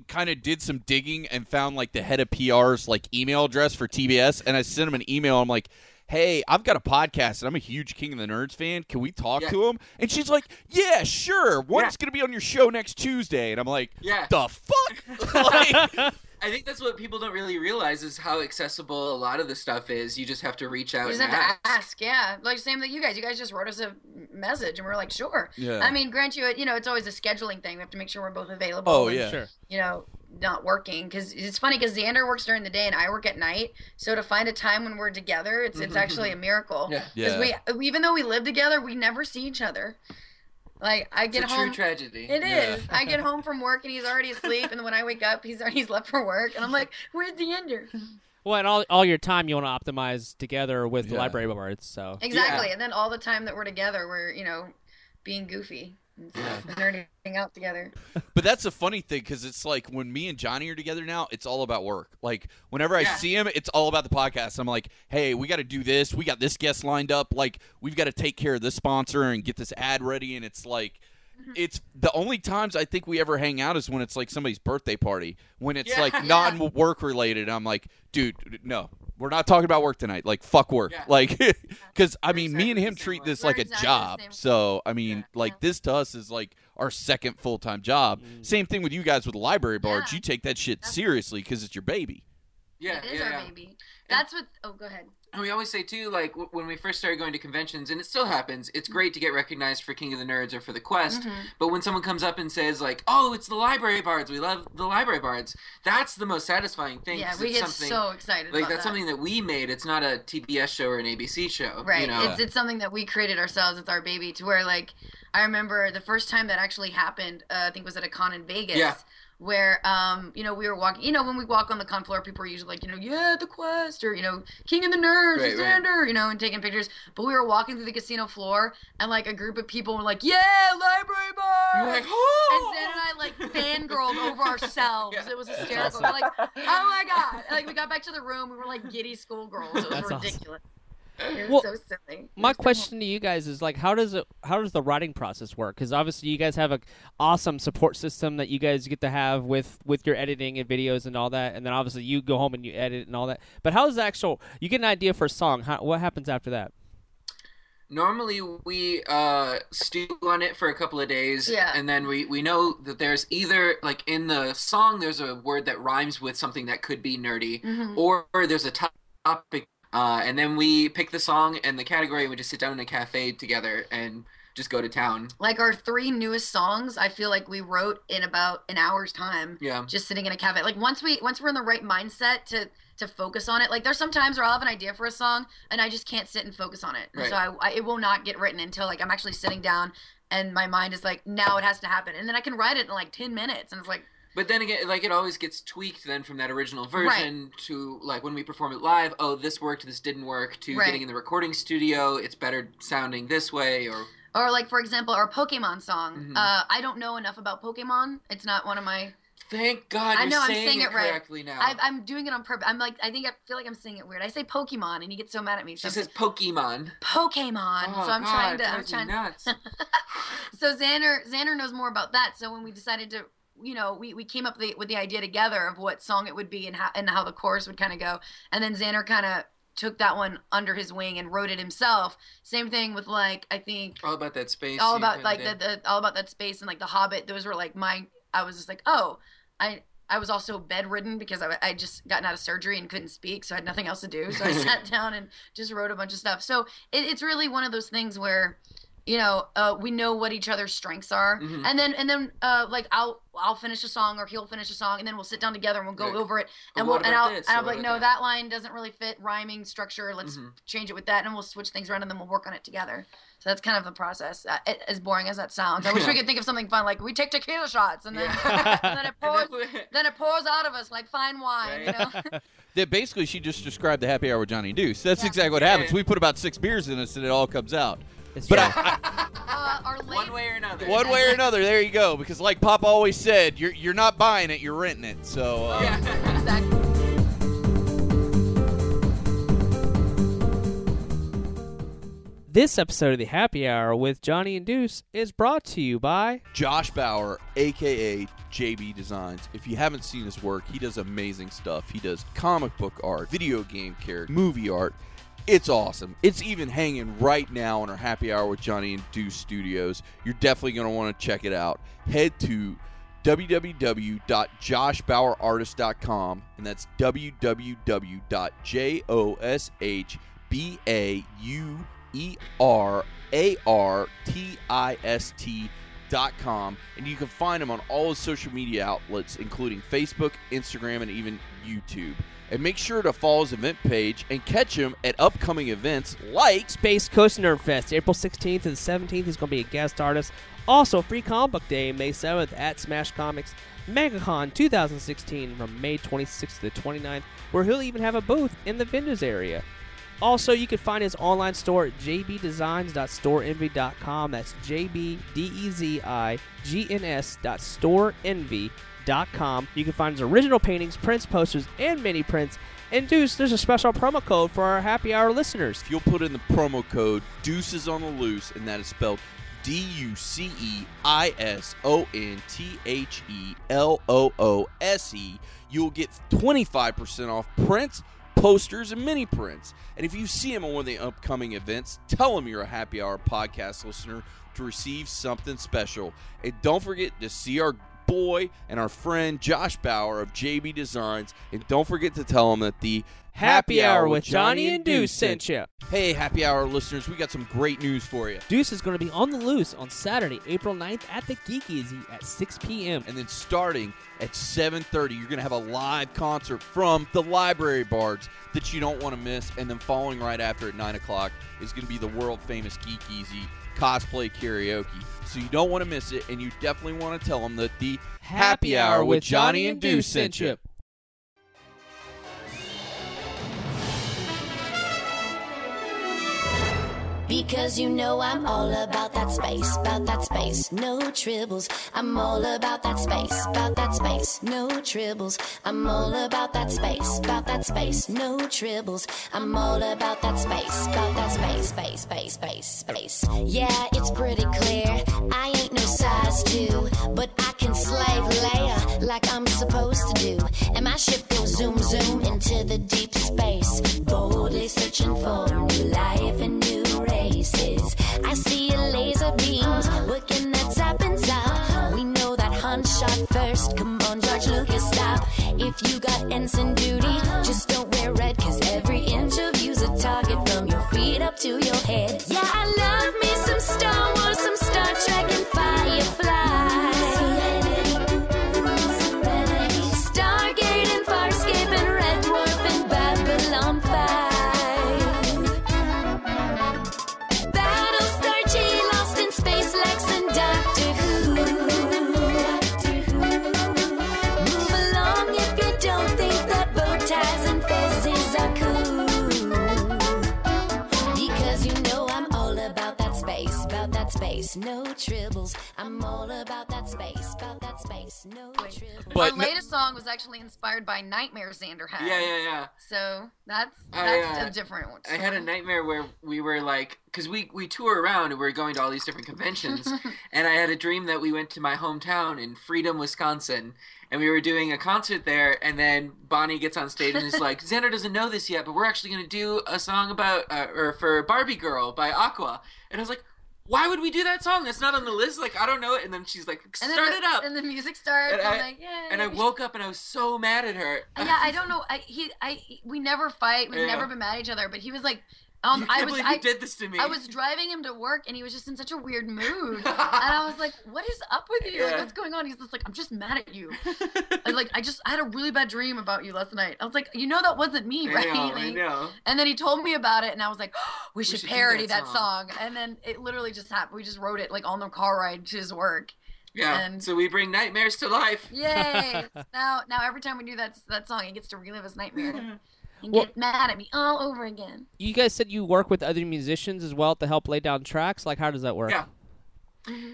S3: kind of did some digging and found like the head of PR's like email address for TBS, and I sent him an email. I'm like, "Hey, I've got a podcast, and I'm a huge King of the Nerds fan. Can we talk
S6: Yeah.
S3: to him?" And she's like, "Yeah, sure. What's
S6: Yeah.
S3: gonna be on your show next Tuesday?" And I'm like,
S6: Yeah.
S3: "The fuck?" like,
S6: I think that's what people don't really realize is how accessible a lot of the stuff is. You just have to reach out
S5: You just
S6: and
S5: have to
S6: ask.
S5: ask, yeah. Like same that you guys. You guys just wrote us a message, and we are like, sure.
S3: Yeah.
S5: I mean, grant you, you know, it's always a scheduling thing. We have to make sure we're both available.
S3: Oh,
S5: and,
S3: yeah.
S2: sure.
S5: You know, not working because it's funny because Xander works during the day and I work at night. So to find a time when we're together, it's it's actually a miracle.
S6: Yeah.
S5: Because
S3: Yeah.
S5: we, even though we live together, we never see each other. Like I
S6: It's a
S5: get
S6: true tragedy.
S5: It is.
S3: Yeah.
S5: I get home from work and he's already asleep, and when I wake up, he's already he's left for work, and I'm like, "Where's the ender?"
S2: Well, and all all your time you want to optimize together with the
S3: Yeah.
S2: library bards. So
S5: Exactly. And then all the time that we're together, we're you know, being goofy, and nerding out together.
S3: But that's a funny thing because it's like when me and Johnny are together now, it's all about work. Like whenever I
S6: Yeah.
S3: see him, it's all about the podcast. I'm like, hey, we got to do this. We got this guest lined up. Like we've got to take care of this sponsor and get this ad ready. And it's like, mm-hmm. it's the only times I think we ever hang out is when it's like somebody's birthday party. When it's
S6: Yeah.
S3: like non-work related, I'm like, dude, no. We're not talking about work tonight. Like fuck work.
S6: Yeah.
S3: Like cuz I
S6: We're
S3: mean me and him treat
S6: way.
S3: this
S5: We're
S3: like a
S5: exactly the
S3: job. So, I mean,
S6: Yeah.
S3: like
S5: Yeah.
S3: this to us is like our second full-time job. Mm. Same thing with you guys with the library bards.
S5: Yeah.
S3: You take that shit
S5: That's-
S3: seriously because it's your baby.
S6: Yeah,
S5: it is
S6: yeah,
S5: our
S6: yeah.
S5: baby. That's what. Oh, go ahead.
S6: And we always say too, like w- when we first started going to conventions, and it still happens. It's great to get recognized for King of the Nerds or for the Quest,
S5: Mhm.
S6: but when someone comes up and says like, "Oh, it's the Library Bards. We love the Library Bards," that's the most satisfying thing.
S5: Yeah, we get so excited.
S6: like that's
S5: that.
S6: something that we made. It's not a TBS show or an ABC show.
S5: Right.
S6: You know?
S5: It's it's something that we created ourselves. It's our baby. To where like I remember the first time that actually happened. Uh, I think was at a con in Vegas.
S6: Yeah.
S5: Where um you know we were walking. You know when we walk on the con floor, people are usually like you know yeah the quest or you know King of the Nerds,
S6: Right, right.
S5: You know, and taking pictures. But we were walking through the casino floor and like a group of people were like yeah library bar.
S6: You're like,
S5: and
S6: "Oh!"
S5: Zan and I like fangirled over ourselves.
S6: Yeah.
S5: It was hysterical. We're like, oh my god! Like we got back to the room, we were like giddy schoolgirls. It was
S2: That's awesome.
S5: Ridiculous. It
S2: Well,
S5: so silly.
S2: My
S5: was so
S2: question to you guys is like, how does it? How does the writing process work? Because obviously, you guys have a awesome support system that you guys get to have with with your editing and videos and all that, and then obviously you go home and you edit and all that. But how does the actual? You get an idea for a song. How, what happens after that?
S6: Normally we uh stew on it for a couple of days
S5: Yeah.
S6: and then we we know that there's either like in the song there's a word that rhymes with something that could be nerdy
S5: Mhm.
S6: or there's a topic uh and then we pick the song and the category and we just sit down in a cafe together and just go to town.
S5: Like our three newest songs, I feel like we wrote in about an hour's time,
S6: Yeah.
S5: just sitting in a cafe. Like once we once we're in the right mindset to to focus on it. Like there's some times where I'll have an idea for a song and I just can't sit and focus on it.
S6: Right.
S5: So I, I it will not get written until like I'm actually sitting down and my mind is like now it has to happen and then I can write it in like ten minutes and it's like
S6: But then again, like it always gets tweaked then from that original version to like when we perform it live. Oh, this worked, this didn't work. To
S5: Right.
S6: getting in the recording studio, it's better sounding this way. Or
S5: or like for example our Pokemon song.
S6: Mhm.
S5: Uh, I don't know enough about Pokemon. It's not one of my
S6: thank God
S5: I know, I'm
S6: saying,
S5: saying
S6: it
S5: it right.
S6: correctly now.
S5: I, I'm doing it on purpose. I'm like, I think I feel like I'm saying it weird. I say Pokemon, and he gets so mad at me.
S6: she
S5: So I'm
S6: says Pokemon.
S5: Pokemon.
S6: Oh,
S5: so I'm
S6: God,
S5: trying to. I'm trying.
S6: nuts.
S5: so Xander, Xander knows more about that. So when we decided to, you know, we, we came up with the, with the idea together of what song it would be and how and how the chorus would kind of go, and then Xander kind of took that one under his wing and wrote it himself. Same thing with like I think
S6: all about that space.
S5: all about like the, the all about that space and like the Hobbit. Those were like my. I was just like, oh, I. I was also bedridden because I, I just gotten out of surgery and couldn't speak, so I had nothing else to do. So I sat down and just wrote a bunch of stuff. So it, it's really one of those things where, you know, uh, we know what each other's strengths are,
S6: Mhm.
S5: and then and then uh, like I'll I'll finish a song or he'll finish a song, and then we'll sit down together and we'll go
S6: Right.
S5: over it,
S6: But
S5: and we'll and I'll
S6: this?
S5: and I'll be like, no,
S6: about
S5: that line doesn't really fit rhyming structure. Let's
S6: Mhm.
S5: change it with that, and we'll switch things around, and then we'll work on it together. So that's kind of the process. Uh, it, as boring as that sounds, I wish we could think of something fun, like we take tequila shots, and then
S6: Yeah.
S5: and then it pours,
S6: then-
S5: then it pours out of us like fine wine. You know.
S3: That basically she just described the happy hour with Johnny Deuce. That's
S5: Yeah.
S3: exactly what happens.
S6: yeah.
S3: We put about six beers in us and it all comes out.
S2: It's
S3: But
S2: true.
S3: I,
S5: Uh,
S6: one way or another.
S3: one way or another, there you go. Because like Pop always said, you're you're not buying it, you're renting it. So uh,
S6: Yeah.
S5: exactly.
S2: This episode of the Happy Hour with Johnny and Deuce is brought to you by
S3: Josh Bauer, aka JB Designs. If you haven't seen his work, he does amazing stuff. He does comic book art, video game character, movie art. It's awesome. It's even hanging right now in our Happy Hour with Johnny and Deuce studios. You're definitely going to want to check it out. Head to www.joshbauerartist.com and that's www.joshbauerartist.com and you can find him on all his social media outlets including Facebook, Instagram and even YouTube. And make sure to follow his event page and catch him at upcoming events like
S2: Space Coast Nerd Fest, April 16th to the 17th. He's going to be a guest artist. Also, Free Comic Book Day, May 7th at Smash Comics. MegaCon 2016 from May 26th to the 29th, where he'll even have a booth in the vendors area. Also, you can find his online store at jbdezigns.storeenvy.com. That's J-B-D-E-Z-I-G-N-S dot storeenvy.com. You can find his original paintings, prints, posters, and mini prints. And Deuce, there's a special promo code for our happy hour listeners.
S3: If you'll put in the promo code Deuces on the Loose, and that is spelled D U C E I S O N T H E L O O S E, you'll get 25% off prints, posters, and mini prints. And if you see him on one of the upcoming events, tell him you're a happy hour podcast listener to receive something special. And don't forget to see our boy and our friend Josh Bauer of JB Designs. And don't forget to tell him that the
S2: Happy Hour with Johnny and Deuce sent you.
S3: Hey, happy hour listeners, we got some great news for you.
S2: Deuce is going to be on the loose on Saturday, April 9th at the Geek Easy at 6 p.m.
S3: And then starting at 7:30, you're going to have a live concert from the Library Bards that you don't want to miss. And then following right after at 9 o'clock is going to be the world famous Geek Easy cosplay karaoke. So you don't want to miss it, and you definitely want to tell them that the Happy Hour with Johnny and Deuce sent you.
S4: Because you know I'm all about that space, about that space, no tribbles. I'm all about that space, about that space, no tribbles. I'm all about that space, about that space, no tribbles. I'm all about that space, about that space, space, space, space, space. Yeah, it's pretty clear. I ain't no size two, but I can slave layer like I'm supposed to do. And my ship goes zoom, zoom into the deep space, boldly searching for new life and new races. I see a laser beams working that tap inside. We know that Han shot first. Come on, George Lucas, stop. If you got ensign duty, just don't wear red, cause every inch of you's a target from your feet up to your head. Tribbles. I'm all about that space, about that space, no tribbles.
S3: But
S5: Our
S3: no-
S5: latest song was actually inspired by nightmares Xander had.
S6: Yeah, yeah, yeah.
S5: So that's
S6: I,
S5: that's
S6: uh,
S5: a different one.
S6: I had a nightmare where we were like, because we we tour around and we are going to all these different conventions, and I had a dream that we went to my hometown in Freedom, Wisconsin, and we were doing a concert there, and then Bonnie gets on stage and is like, Xander doesn't know this yet, but we're actually gonna do a song about uh, or for Barbie Girl by Aqua, and I was like. Why would we do that song? That's not on the list. Like I don't know it. And then she's like, "Start
S5: then
S6: it up."
S5: And the music starts.
S6: And
S5: I'm like, Yay.
S6: And I woke up and I was so mad at her.
S5: yeah, I don't know. I he I we never fight. We've
S6: Yeah.
S5: never been mad at each other. But he was like, um,
S6: you
S5: I was I,
S6: did this to me.
S5: I was driving him to work, and he was just in such a weird mood. and I was like, "What is up with you? Like, what's going on?" He's just like, "I'm just mad at you." I like, "I just I had a really bad dream about you last night." I was like, "You know that wasn't me,
S6: I
S5: right?"
S6: know, I know.
S5: And then he told me about it, and I was like, "We should,
S6: should
S5: parody
S6: that
S5: that song. And then it literally just happened. We just wrote it like on the car ride to his work.
S6: Yeah.
S5: And-
S6: so we bring nightmares to life.
S5: Yay! now, now every time we do that that song, he gets to relive his nightmare and
S2: Well-
S5: get mad at me all over again.
S2: You guys said you work with other musicians as well to help lay down tracks. Like, how does that work?
S6: Yeah.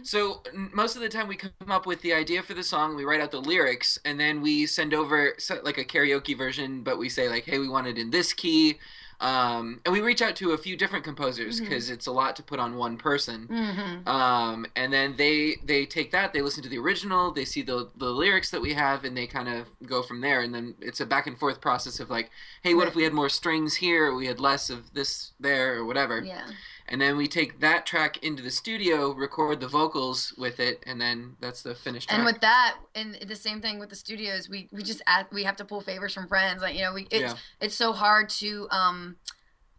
S6: So most of the time we come up with the idea for the song, we write out the lyrics, and then we send over like a karaoke version. But we say like, "Hey, we want it in this key," um, and we reach out to a few different composers because it's a lot to put on one person.
S5: Mm-hmm.
S6: Um, and then they they take that, they listen to the original, they see the the lyrics that we have, and they kind of go from there. And then it's a back and forth process of like, "Hey, what if we had more strings here? Or we had less of this there, or whatever."
S5: Yeah.
S6: And then we take that track into the studio, record the vocals with it, and then that's the finished track.
S5: And with that, and the same thing with the studios, we we just add, we have to pull favors from friends. Like you know, we it's
S6: Yeah.
S5: it's so hard to um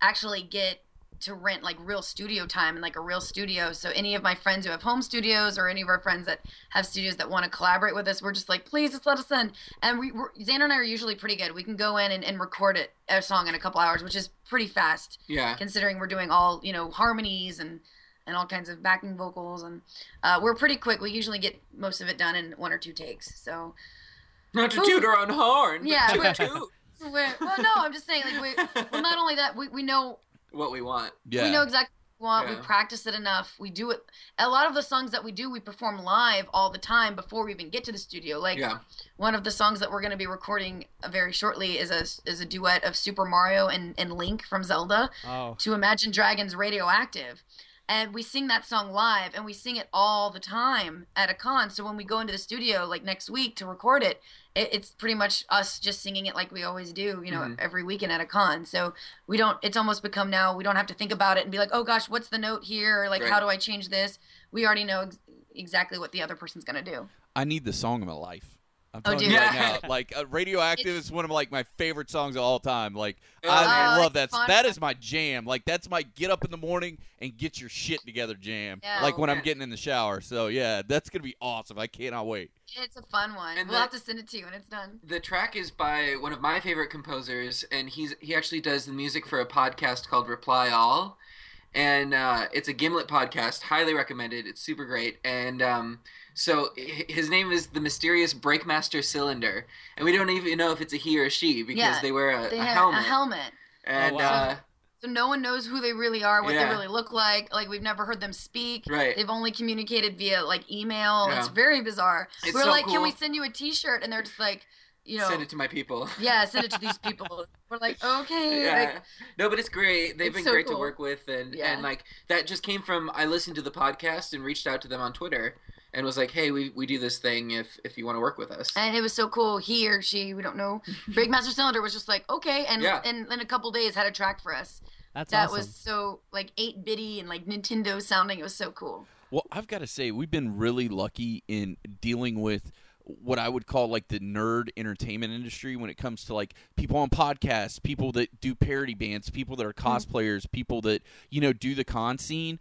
S5: actually get to rent like real studio time and like a real studio. So any of my friends who have home studios or any of our friends that have studios that want to collaborate with us, we're just like, please just let us in. And we we're, Xander and I are usually pretty good. We can go in and, and record it a song in a couple hours, which is pretty fast
S6: yeah,
S5: considering we're doing all you know harmonies and and all kinds of backing vocals and uh, we're pretty quick. We usually get most of it done in one or two takes. So
S6: not to toot our own horn, but
S5: Yeah,
S6: to
S5: but-
S6: toot
S5: we're, well, no, I'm just saying like we well not only that we, we know
S6: what we want.
S3: Yeah.
S5: we know exactly what we want.
S6: Yeah.
S5: We practice it enough. We do it. A lot of the songs that we do, we perform live all the time before we even get to the studio. Like
S6: Yeah,
S5: one of the songs that we're going to be recording very shortly is a is a duet of Super Mario and, and Link from Zelda.
S2: Oh.
S5: to Imagine Dragons Radioactive. And we sing that song live and we sing it all the time at a con. So when we go into the studio like next week to record it, it it's pretty much us just singing it like we always do, you know,
S6: Mhm.
S5: every weekend at a con. So we don't, it's almost become now, we don't have to think about it and be like, oh gosh, what's the note here? Or like,
S6: Right.
S5: how do I change this? We already know ex- exactly what the other person's going to do.
S3: I need the song of my life. I'm
S5: Oh,
S3: telling
S5: dude.
S3: you right now, like uh, "Radioactive"
S5: It's-
S3: is one of like my favorite songs of all time. Like
S6: Oh,
S3: I
S5: Oh,
S3: love that.
S5: fun.
S3: That is my jam. Like that's my get up in the morning and get your shit together jam.
S5: Yeah.
S3: like when I'm getting in the shower. So yeah, that's gonna be awesome. I cannot wait.
S5: It's a fun one.
S6: And
S5: we'll
S6: the-
S5: have to send it to you when it's done.
S6: The track is by one of my favorite composers, and he's he actually does the music for a podcast called Reply All, and uh, it's a Gimlet podcast. Highly recommended. It's super great. And um, so his name is the mysterious Breakmaster Cylinder, and we don't even know if it's a he or a she because
S5: Yeah,
S6: they wear a,
S5: They
S6: a
S5: have
S6: helmet.
S5: a helmet.
S6: And
S2: Oh, wow.
S6: uh,
S5: So no one knows who they really are, what
S6: Yeah.
S5: they really look like. Like we've never heard them speak.
S6: Right.
S5: They've only communicated via like email.
S6: Yeah.
S5: It's very bizarre.
S6: It's
S5: We're
S6: so
S5: like, can we send you a T-shirt? And they're just like, you know,
S6: send it to my people.
S5: yeah, send it to these people. We're like, okay.
S6: yeah.
S5: Like,
S6: no, but it's great. They've
S5: It's
S6: been
S5: so
S6: great to work with, and
S5: Yeah.
S6: and like that just came from I listened to the podcast and reached out to them on Twitter and was like, hey, we, we do this thing if if you want to work with us.
S5: and it was so cool. He or she, we don't know. Breakmaster Cylinder was just like, okay, and
S6: Yeah.
S5: and in a couple days had a track for us.
S2: That's
S5: that
S2: awesome.
S5: was so like eight bitty and like Nintendo sounding. It was so cool.
S3: Well, I've got to say, we've been really lucky in dealing with what I would call like the nerd entertainment industry when it comes to like people on podcasts, people that do parody bands, people that are cosplayers, people that, you know, do the con scene.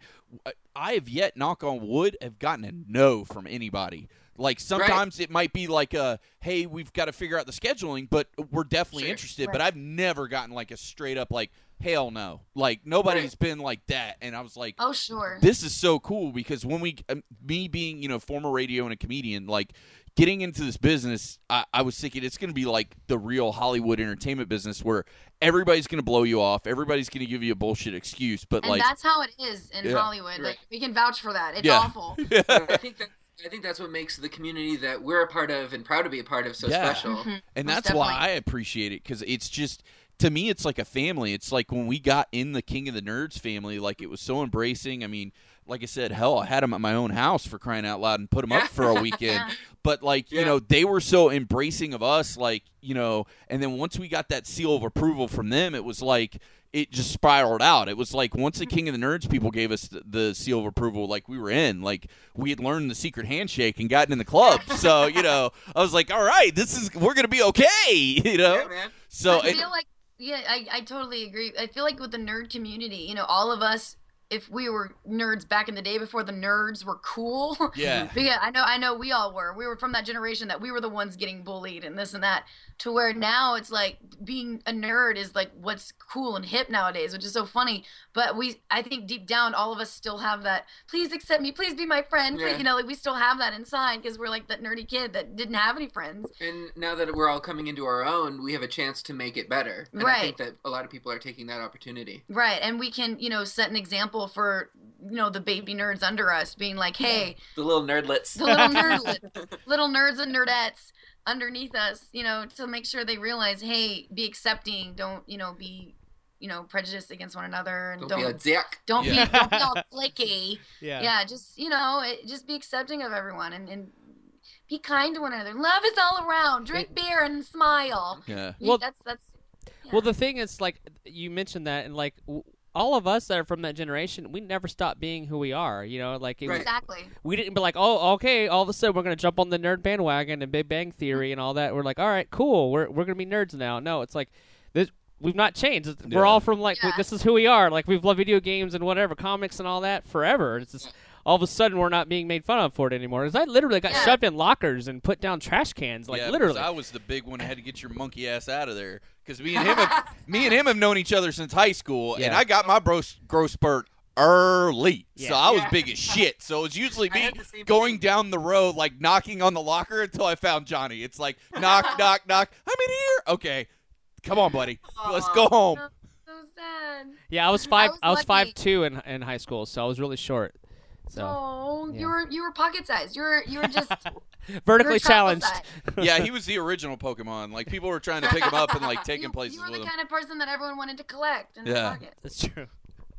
S3: I have yet, knock on wood, have gotten a no from anybody. Like sometimes it might be like a, hey, we've got to figure out the scheduling, but we're definitely
S6: Sure.
S3: interested. But I've never gotten like a straight up like, hell no. Like nobody's been like that. And I was like,
S5: Oh sure.
S3: this is so cool because when we um, me being you know former radio and a comedian like getting into this business i, I was thinking it's going to be like the real hollywood entertainment business where everybody's going to blow you off everybody's going to give you a bullshit excuse but
S5: and
S3: like
S5: that's how it is in
S3: Yeah.
S5: Hollywood.
S6: Right.
S5: Like we can vouch for that. It's
S3: Yeah.
S5: awful.
S6: I think that I think that's what makes the community that we're a part of and proud to be a part of so
S3: Yeah.
S6: special.
S5: Mhm.
S3: and
S5: Most
S3: that's why
S5: definitely.
S3: I appreciate it because it's just to me it's like a family. It's like when we got in the King of the Nerds family, like it was so embracing. I mean, like I said, hell, I had them at my own house for crying out loud and put them up for a weekend. But like you know, they were so embracing of us, like you know. And then once we got that seal of approval from them, it was like it just spiraled out. It was like once the mm-hmm. King of the Nerds people gave us the, the seal of approval, like we were in. Like we had learned the secret handshake and gotten in the club. so you know, I was like, all right, this is we're gonna be okay. You know.
S6: Yeah.
S3: So
S5: I
S3: it,
S5: feel like yeah, I, I totally agree. I feel like with the nerd community, you know, all of us, if we were nerds back in the day before the nerds were cool.
S3: yeah.
S5: Because I know I know we all were. We were from that generation that we were the ones getting bullied and this and that. To where now it's like being a nerd is like what's cool and hip nowadays, which is so funny. But we I think deep down all of us still have that please accept me, please be my friend.
S6: Yeah.
S5: You know, like we still have that inside because we're like that nerdy kid that didn't have any friends.
S6: And now that we're all coming into our own, we have a chance to make it better. And I think that a lot of people are taking that opportunity.
S5: Right, and we can, you know, set an example for, you know, the baby nerds under us, being like, "Hey,
S6: The little nerdlets.
S5: the little nerdlets, little nerds and nerdettes underneath us, you know, to make sure they realize, hey, be accepting, don't, you know, be, you know, prejudiced against one another, and
S6: Don't,
S5: don't,
S6: be a dick.
S5: don't
S3: Yeah.
S5: be, don't be all clicky.
S2: yeah.
S5: Yeah, just, you know, it, just be accepting of everyone and, and be kind to one another. Love is all around. Drink beer and smile.
S3: Yeah.
S2: Well-
S5: that's that's. yeah.
S2: Well, the thing is, like you mentioned that, and like w- all of us that are from that generation, we never stopped being who we are. You know, like it was,
S6: Right.
S5: exactly.
S2: we didn't be like, oh, okay, all of a sudden we're gonna jump on the nerd bandwagon and Big Bang Theory and all that. We're like, all right, cool, we're we're gonna be nerds now. No, it's like this. We've not changed. It's- We're
S3: Yeah.
S2: all from like we- this is who we are. Like we've loved video games and whatever, comics and all that forever. It's just all of a sudden we're not being made fun of for it anymore. 'Cause I literally got
S5: Yeah.
S2: shoved in lockers and put down trash cans, like
S3: yeah, 'cause
S2: literally.
S3: I was the big one that had to get your monkey ass out of there because me and him, have, me and him have known each other since high school, and I got my bros, growth spurt early, so I was
S6: Yeah.
S3: big as shit. So it's usually me
S6: had the same
S3: going
S6: thing.
S3: down the road, like knocking on the locker until I found Johnny. It's like knock, knock, knock. I'm in here. Okay, come on, buddy, let's go home.
S5: So sad.
S2: yeah, I was five.
S5: was
S2: I was, five two in in high school, so I was really short. So
S5: oh,
S2: yeah.
S5: you were you were pocket sized. You were you were just
S2: vertically
S5: were
S2: challenged.
S3: yeah, he was the original Pokemon. Like people were trying to pick him up and like take
S5: you,
S3: him places
S5: You were
S3: with
S5: the
S3: him.
S5: kind of person that everyone wanted to collect in
S3: Yeah.
S5: their pocket.
S2: That's true.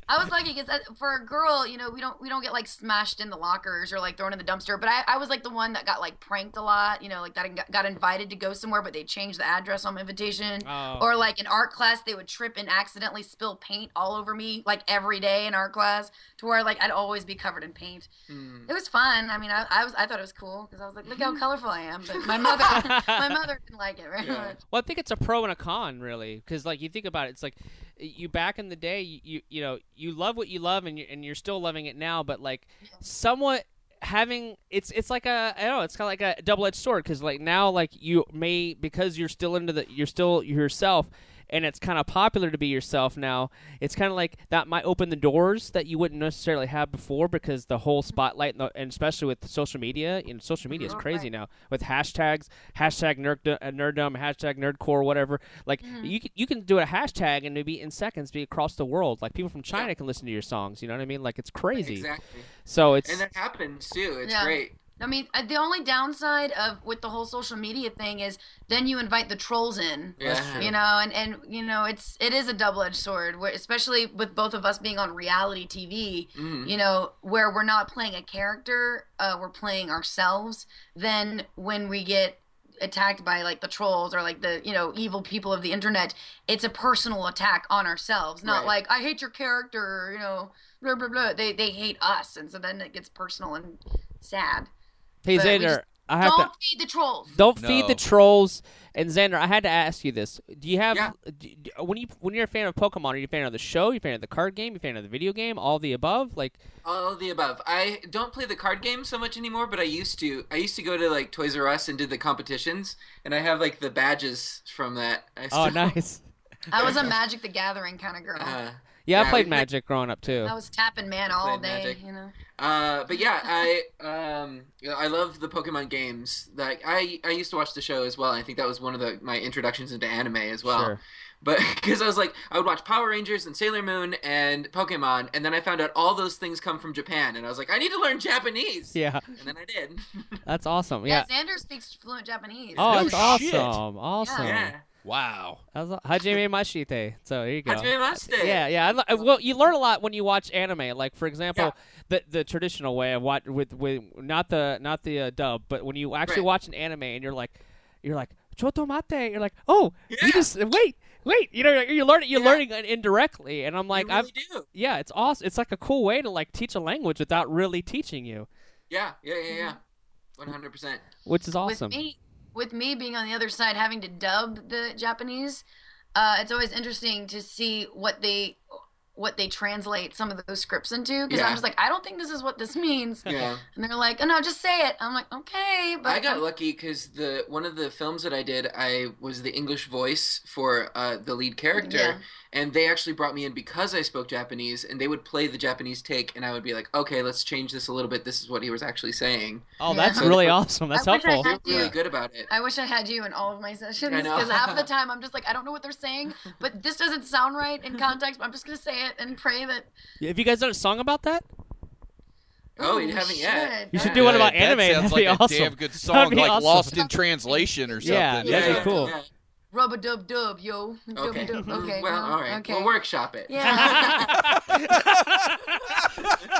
S5: I was lucky because for a girl, you know, we don't we don't get like smashed in the lockers or like thrown in the dumpster. But I, I was like the one that got like pranked a lot. You know, like that got, got invited to go somewhere, but they changed the address on my invitation.
S2: Oh.
S5: Or like in art class, they would trip and accidentally spill paint all over me like every day in art class, to where like I'd always be covered in paint.
S6: Hmm.
S5: It was fun. I mean, I, I was I thought it was cool because I was like, look how colorful I am. But my mother my mother didn't like it very
S6: Yeah.
S5: much.
S2: Well, I think it's a pro and a con, really, because like you think about it, it's like you back in the day, you you, know, you love what you love, and you and you're still loving it now, but like somewhat having it's it's like a I don't know, it's kind of like a double edged sword, because like now like you may because you're still into the you're still yourself. And it's kind of popular to be yourself now. It's kind of like that might open the doors that you wouldn't necessarily have before because the whole spotlight, and, the, and especially with social media, you know, social media is
S5: Mhm.
S2: crazy
S5: Right.
S2: now with hashtags, hashtag nerd, uh, nerddom, hashtag nerdcore, whatever. Like
S5: Mm-hmm.
S2: you can you can do a hashtag and maybe in seconds be across the world. Like people from China can listen to your songs. You know what I mean? Like it's crazy.
S6: Exactly.
S2: So it's
S6: And that happens too. It's
S5: Yeah.
S6: great.
S5: I mean, uh, the only downside of with the whole social media thing is then you invite the trolls in.
S6: Yeah.
S5: You know, and and you know, it's it is a double edged sword, where, especially with both of us being on reality TV.
S6: Mhm.
S5: You know, where we're not playing a character, uh, we're playing ourselves. Then when we get attacked by like the trolls or like the you know evil people of the internet, it's a personal attack on ourselves, not
S6: Right.
S5: like I hate your character. You know, blah blah blah. They they hate us, and so then it gets personal and sad.
S2: Hey
S5: but
S2: Xander, I have
S5: Don't
S2: to
S5: feed the trolls.
S2: don't feed the trolls. And Xander, I had to ask you this: Do you have
S6: Yeah.
S2: do, do- when you when you're a fan of Pokemon? Are you a fan of the show? Are you a fan of the card game? Are you a fan of the video game? All of the above? Like
S6: All of the above. I don't play the card game so much anymore, but I used to. I used to go to like Toys R Us and do the competitions, and I have like the badges from that. I
S2: oh, nice.
S5: I was a Magic the Gathering kind of girl.
S6: Uh,
S2: Yeah, I played
S6: we-
S2: Magic growing up too.
S5: I was tapping man all day.
S6: Magic.
S5: You know.
S6: Uh, but yeah, I um, I love the Pokemon games. Like I, I used to watch the show as well. I think that was one of the my introductions into anime as well.
S2: Sure.
S6: But because I was like, I would watch Power Rangers and Sailor Moon and Pokemon, and then I found out all those things come from Japan, and I was like, I need to learn Japanese.
S2: Yeah,
S6: And then I did.
S2: that's awesome.
S5: Yeah,
S2: Yeah.
S5: Xander speaks fluent Japanese.
S2: Oh, that's
S3: shit.
S2: awesome! Awesome.
S6: yeah.
S1: Wow.
S2: That was Hajime Mashite. So there you go.
S6: Hajime Mashite.
S2: Yeah, yeah. I, li- well, you learn a lot when you watch anime. Like for example, the the traditional way of watch with with not the not the uh, dub, but when you actually
S6: Right.
S2: watch an anime and you're like, you're like chotto matte. You're like, oh,
S6: Yeah.
S2: you just wait, wait. You know, you're learning you're
S6: Yeah.
S2: learning indirectly, and I'm like,
S6: you
S2: I've
S6: do.
S2: yeah, it's awesome. It's like a cool way to like teach a language without really teaching you,
S6: Yeah, yeah, yeah, yeah. One hundred percent.
S2: which is awesome.
S5: With me, with me being on the other side, having to dub the Japanese, uh, it's always interesting to see what they what they translate some of those scripts into because
S6: Yeah.
S5: I'm just like, I don't think this is what this means,
S6: Yeah.
S5: and they're like, oh no, just say it. I'm like, okay, but
S6: I got lucky because the one of the films that I did, I was the English voice for uh, the lead character,
S5: Yeah.
S6: and they actually brought me in because I spoke Japanese, and they would play the Japanese take, and I would be like, okay, let's change this a little bit. This is what he was actually saying.
S2: oh,
S5: Yeah.
S2: that's really awesome. That's
S5: I wish I
S2: helpful.
S5: had-
S6: They're really good about it.
S5: I wish I had you in all of my sessions because half the time I'm just like, I don't know what they're saying, but this doesn't sound right in context. But I'm just gonna say it and pray that.
S2: Have you guys done a song about that?
S6: Oh,
S5: Ooh,
S6: you haven't yet.
S2: You should
S5: Yeah.
S2: do one about
S3: that
S2: anime.
S3: Sounds
S2: That'd
S3: like
S2: be
S3: a
S2: awesome.
S3: damn good song,
S2: be
S3: like
S2: awesome.
S3: Lost in Translation or something.
S2: Yeah, that'd be cool.
S5: Rub a dub dub, yo. Dub
S6: Okay.
S5: dub. Okay.
S6: Well,
S5: no,
S6: all right.
S5: Okay.
S6: We'll workshop it.
S5: Yeah.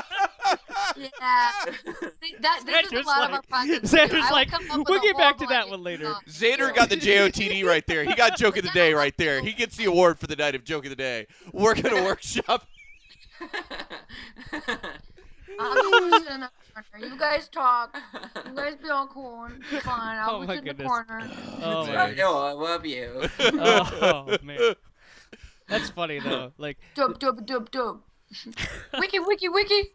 S5: yeah. See, that, this is a
S2: Xander's
S5: lot of our practice.
S2: Xander's
S5: I will
S2: like,
S5: come up with
S2: we'll get back to that one later.
S5: song.
S3: Xander got the JOTD right there. He got Joke of the Day right there. He gets the award for the night of Joke of the Day. We're going to workshop.
S5: I'm just sitting in the corner. You guys talk. You guys be all cool and fun. I'll
S2: Oh
S5: be
S2: my
S5: in the corner.
S2: Oh,
S3: Man.
S2: my-
S6: oh, I love you.
S2: oh man, that's funny though. Like
S5: Dub dub dub dub. wiki wiki wiki.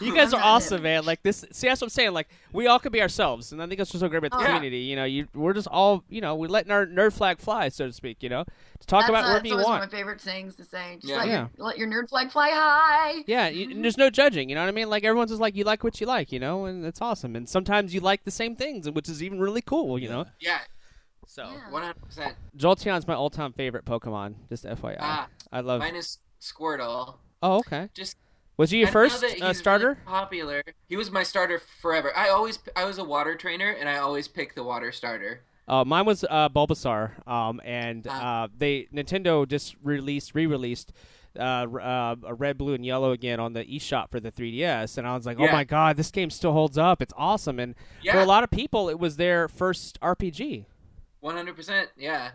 S2: you guys are awesome, man. Like this. See, that's what I'm saying. Like we all could be ourselves, and I think that's what's so great about the
S5: Oh.
S2: community. You know, you we're just all you know we're letting our nerd flag fly, so to speak. You know, to talk
S5: That's,
S2: about whatever
S5: that's
S2: you want.
S5: one of my favorite sayings to say. Just
S6: Yeah.
S5: let,
S2: Yeah.
S5: Your, let your nerd flag fly high.
S2: Yeah, you, and there's no judging. You know what I mean? Like everyone's just like you like what you like, you know, and it's awesome. And sometimes you like the same things, which is even really cool. You know.
S6: yeah,
S2: So
S5: Yeah.
S6: one hundred percent.
S2: Jolteon's my all-time favorite Pokemon. Just FYI,
S6: Ah,
S2: I love.
S6: Mine is Squirtle.
S2: Oh, okay.
S6: Just
S2: Was he your first uh,
S6: really
S2: starter?
S6: popular. He was my starter forever. I always, I was a water trainer, and I always pick the water starter.
S2: Uh, mine was uh, Bulbasaur, um, and
S6: Ah.
S2: uh, they Nintendo just released re-released uh, uh, a red, blue, and yellow again on the eShop for the 3DS, and I was like, oh my god, this game still holds up. It's awesome. And for a lot of people, it was their first RPG.
S6: One hundred percent. Yeah.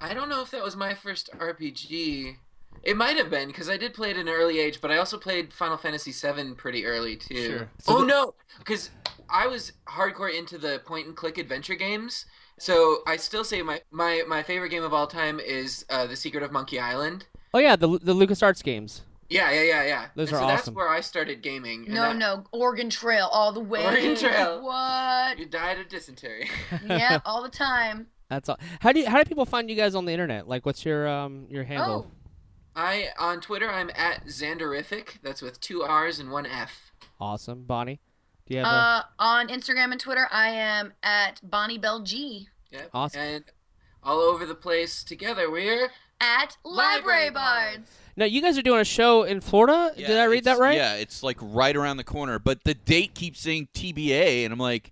S6: I don't know if that was my first RPG. It might have been because I did play it at an early age, but I also played Final Fantasy VII pretty early too.
S2: Sure. So
S6: oh
S2: the-
S6: no, because I was hardcore into the point and click adventure games. So I still say my my, my favorite game of all time is uh, The Secret of Monkey Island.
S2: Oh yeah, the the LucasArts games.
S6: Yeah, yeah, yeah, yeah.
S2: Those
S6: and
S2: are
S6: so that's where I started gaming.
S5: No,
S6: that-
S5: no, Oregon Trail all the way.
S6: Oregon Trail.
S5: What?
S6: You died of dysentery.
S5: yeah, all the time.
S2: That's all. How do you, how do people find you guys on the internet? Like, what's your um your handle?
S5: Oh,
S6: I on Twitter I'm at Xanderrific. That's with two R's and one F.
S2: Awesome, Bonnie. Do you have a
S5: uh, on Instagram and Twitter, I am at Bonnie Bell G.
S6: Yep.
S2: Awesome.
S6: And all over the place together. We're
S5: At
S6: Library
S5: Library Bards.
S2: now? You guys are doing a show in Florida. Did I read that right?
S3: Yeah, it's like right around the corner, but the date keeps saying TBA, and I'm like,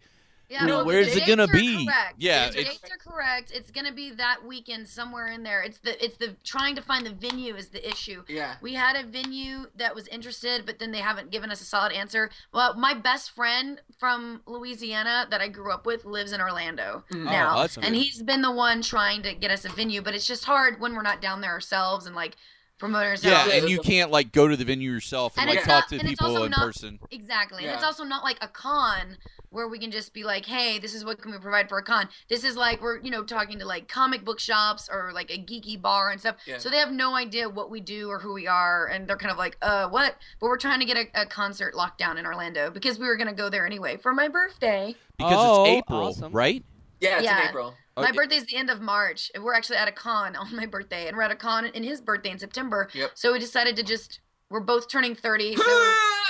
S5: Yeah,
S3: No,
S5: well,
S3: where's it gonna be?
S5: Correct.
S3: Yeah,
S5: the
S3: it's-
S5: dates are correct. It's gonna be that weekend somewhere in there. It's the it's the trying to find the venue is the issue.
S6: yeah.
S5: We had a venue that was interested, but then they haven't given us a solid answer. Well, my best friend from Louisiana that I grew up with lives in Orlando
S6: Mhm.
S5: now,
S3: Oh,
S5: and he's been the one trying to get us a venue. But it's just hard when we're not down there ourselves and like promoters.
S3: yeah,
S5: and
S3: you can't like go to the venue yourself and,
S5: And
S3: like talk
S5: not-
S3: to
S5: and
S3: people in
S5: not-
S3: person.
S5: Exactly. And it's also not like a con where we can just be like, hey, this is what can we provide for a con. This is like we're, you know, talking to like comic book shops or like a geeky bar and stuff.
S6: Yeah.
S5: So they have no idea what we do or who we are and they're kind of like, uh, what? But we're trying to get a, a concert locked down in Orlando because we were gonna go there anyway for my birthday.
S3: Because
S2: Oh,
S3: it's April,
S2: awesome.
S3: right?
S6: Yeah, it's
S5: Yeah.
S6: in April.
S5: My
S3: Okay.
S5: birthday's the end of March. and We're actually at a con on my birthday, and we're at a con in his birthday in September.
S6: Yep.
S5: So we decided to just. We're both turning thirty, so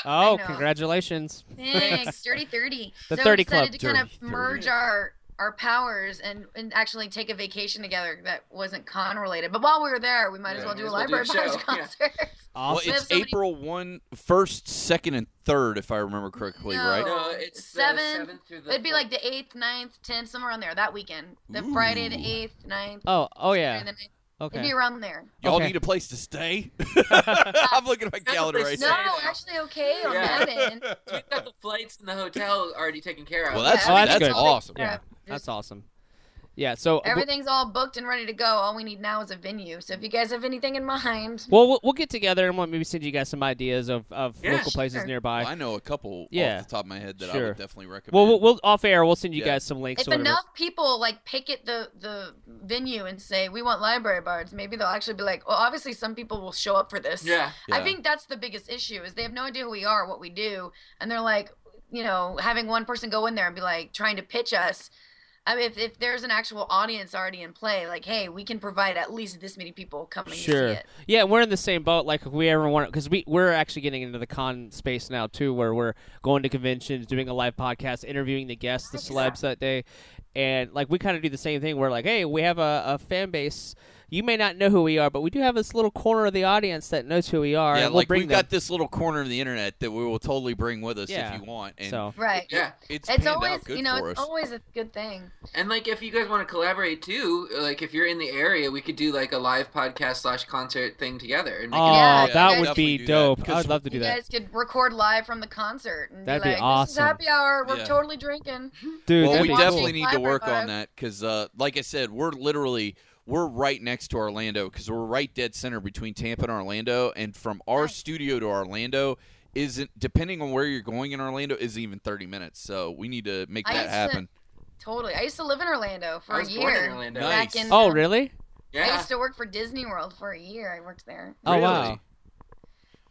S2: Oh, congratulations!
S5: Thanks, dirty thirty.
S2: The
S5: so
S2: 30
S5: we decided
S2: club.
S5: to kind
S3: Dirty
S5: of
S3: 30.
S5: merge our our powers and and actually take a vacation together that wasn't con related. But while we were there, we might as
S6: Yeah,
S5: well do
S6: might
S5: a
S6: as well do a
S5: library bards
S6: show, yeah.
S5: concert.
S2: Awesome.
S3: Well, it's
S5: so many-
S3: April one, first, second, and third, if I remember correctly,
S5: No.
S3: right?
S6: No, it's the
S5: Seven.
S6: seventh
S5: It'd be like the eighth, 9th, tenth, somewhere on there that weekend. The Friday the eighth, 9th.
S2: oh, oh yeah.
S5: Okay. It'd
S2: Okay.
S5: be around there.
S3: Y'all
S2: Okay.
S3: need a place to stay. I'm looking at my calendar right
S6: Say
S5: No,
S3: now.
S6: that.
S5: actually okay on
S6: Yeah.
S5: that end.
S6: We've got the flights and the hotel already taken care of.
S3: Well, that's
S2: Oh, that's
S3: that's
S2: good.
S3: awesome.
S2: Yeah,
S5: Just-
S2: that's awesome. Yeah. So
S5: Everything's all booked and ready to go. All we need now is a venue. So if you guys have anything in mind,
S2: Well, we'll, we'll get together and we'll maybe send you guys some ideas of, of
S6: Yeah,
S2: local places
S5: sure.
S2: nearby.
S3: Well, I know a couple
S2: Yeah.
S3: off the top of my head that I would definitely recommend.
S2: well, we'll, we'll off air. We'll send you
S3: Yeah.
S2: guys some links.
S5: if
S2: or
S5: enough people like picket the the venue and say we want library bards, maybe they'll actually be like, well, obviously some people will show up for this.
S6: Yeah.
S5: I think that's the biggest issue is they have no idea who we are, what we do, and they're like, you know, having one person go in there and be like trying to pitch us. I mean, if, if there's an actual audience already in play, like, hey, we can provide at least this many people coming to
S2: Sure.
S5: see it.
S2: Yeah, we're in the same boat. Like if we ever want, because we we're actually getting into the con space now too, where we're going to conventions, doing a live podcast, interviewing the guests, the celebs that day, and like we kind of do the same thing. We're like, hey, we have a, a fan base. You may not know who we are, but we do have this little corner of the audience that knows who we are.
S3: yeah,
S2: and we'll
S3: like
S2: bring
S3: we've
S2: them.
S3: got this little corner of the internet that we will totally bring with us
S2: Yeah.
S3: if you want. And
S2: so
S5: Right.
S6: Yeah.
S3: it's,
S5: It's always,
S3: good
S5: you know, it's
S3: us.
S5: always a good thing.
S6: And like, if you guys want to collaborate too, like if you're in the area, we could do like a live podcast slash concert thing together. And
S2: oh,
S5: Yeah,
S2: that
S5: you
S2: would be
S3: definitely do that,
S2: dope. I'd love to do
S5: you
S2: that, You
S5: guys could record live from the concert and
S2: That'd
S5: be
S2: be
S5: like,
S2: awesome.
S5: "This is happy hour. We're
S3: Yeah.
S5: totally drinking."
S2: dude.
S3: well, we
S2: be cool.
S3: definitely need to work on that because, uh, like I said, we're literally we're right next to Orlando because we're right dead center between Tampa and Orlando, and from our
S5: Nice.
S3: studio to Orlando isn't depending on where you're going in Orlando is even 30 minutes. So we need to make
S5: I
S3: that
S5: used to-
S3: happen.
S5: Totally. I used to live in Orlando for
S6: I
S5: a
S6: was
S5: year.
S6: born in Orlando.
S5: Back
S3: Nice.
S5: in,
S2: Oh, really?
S5: I used to work for Disney World for a year. I worked there.
S2: Oh,
S3: Really?
S2: wow.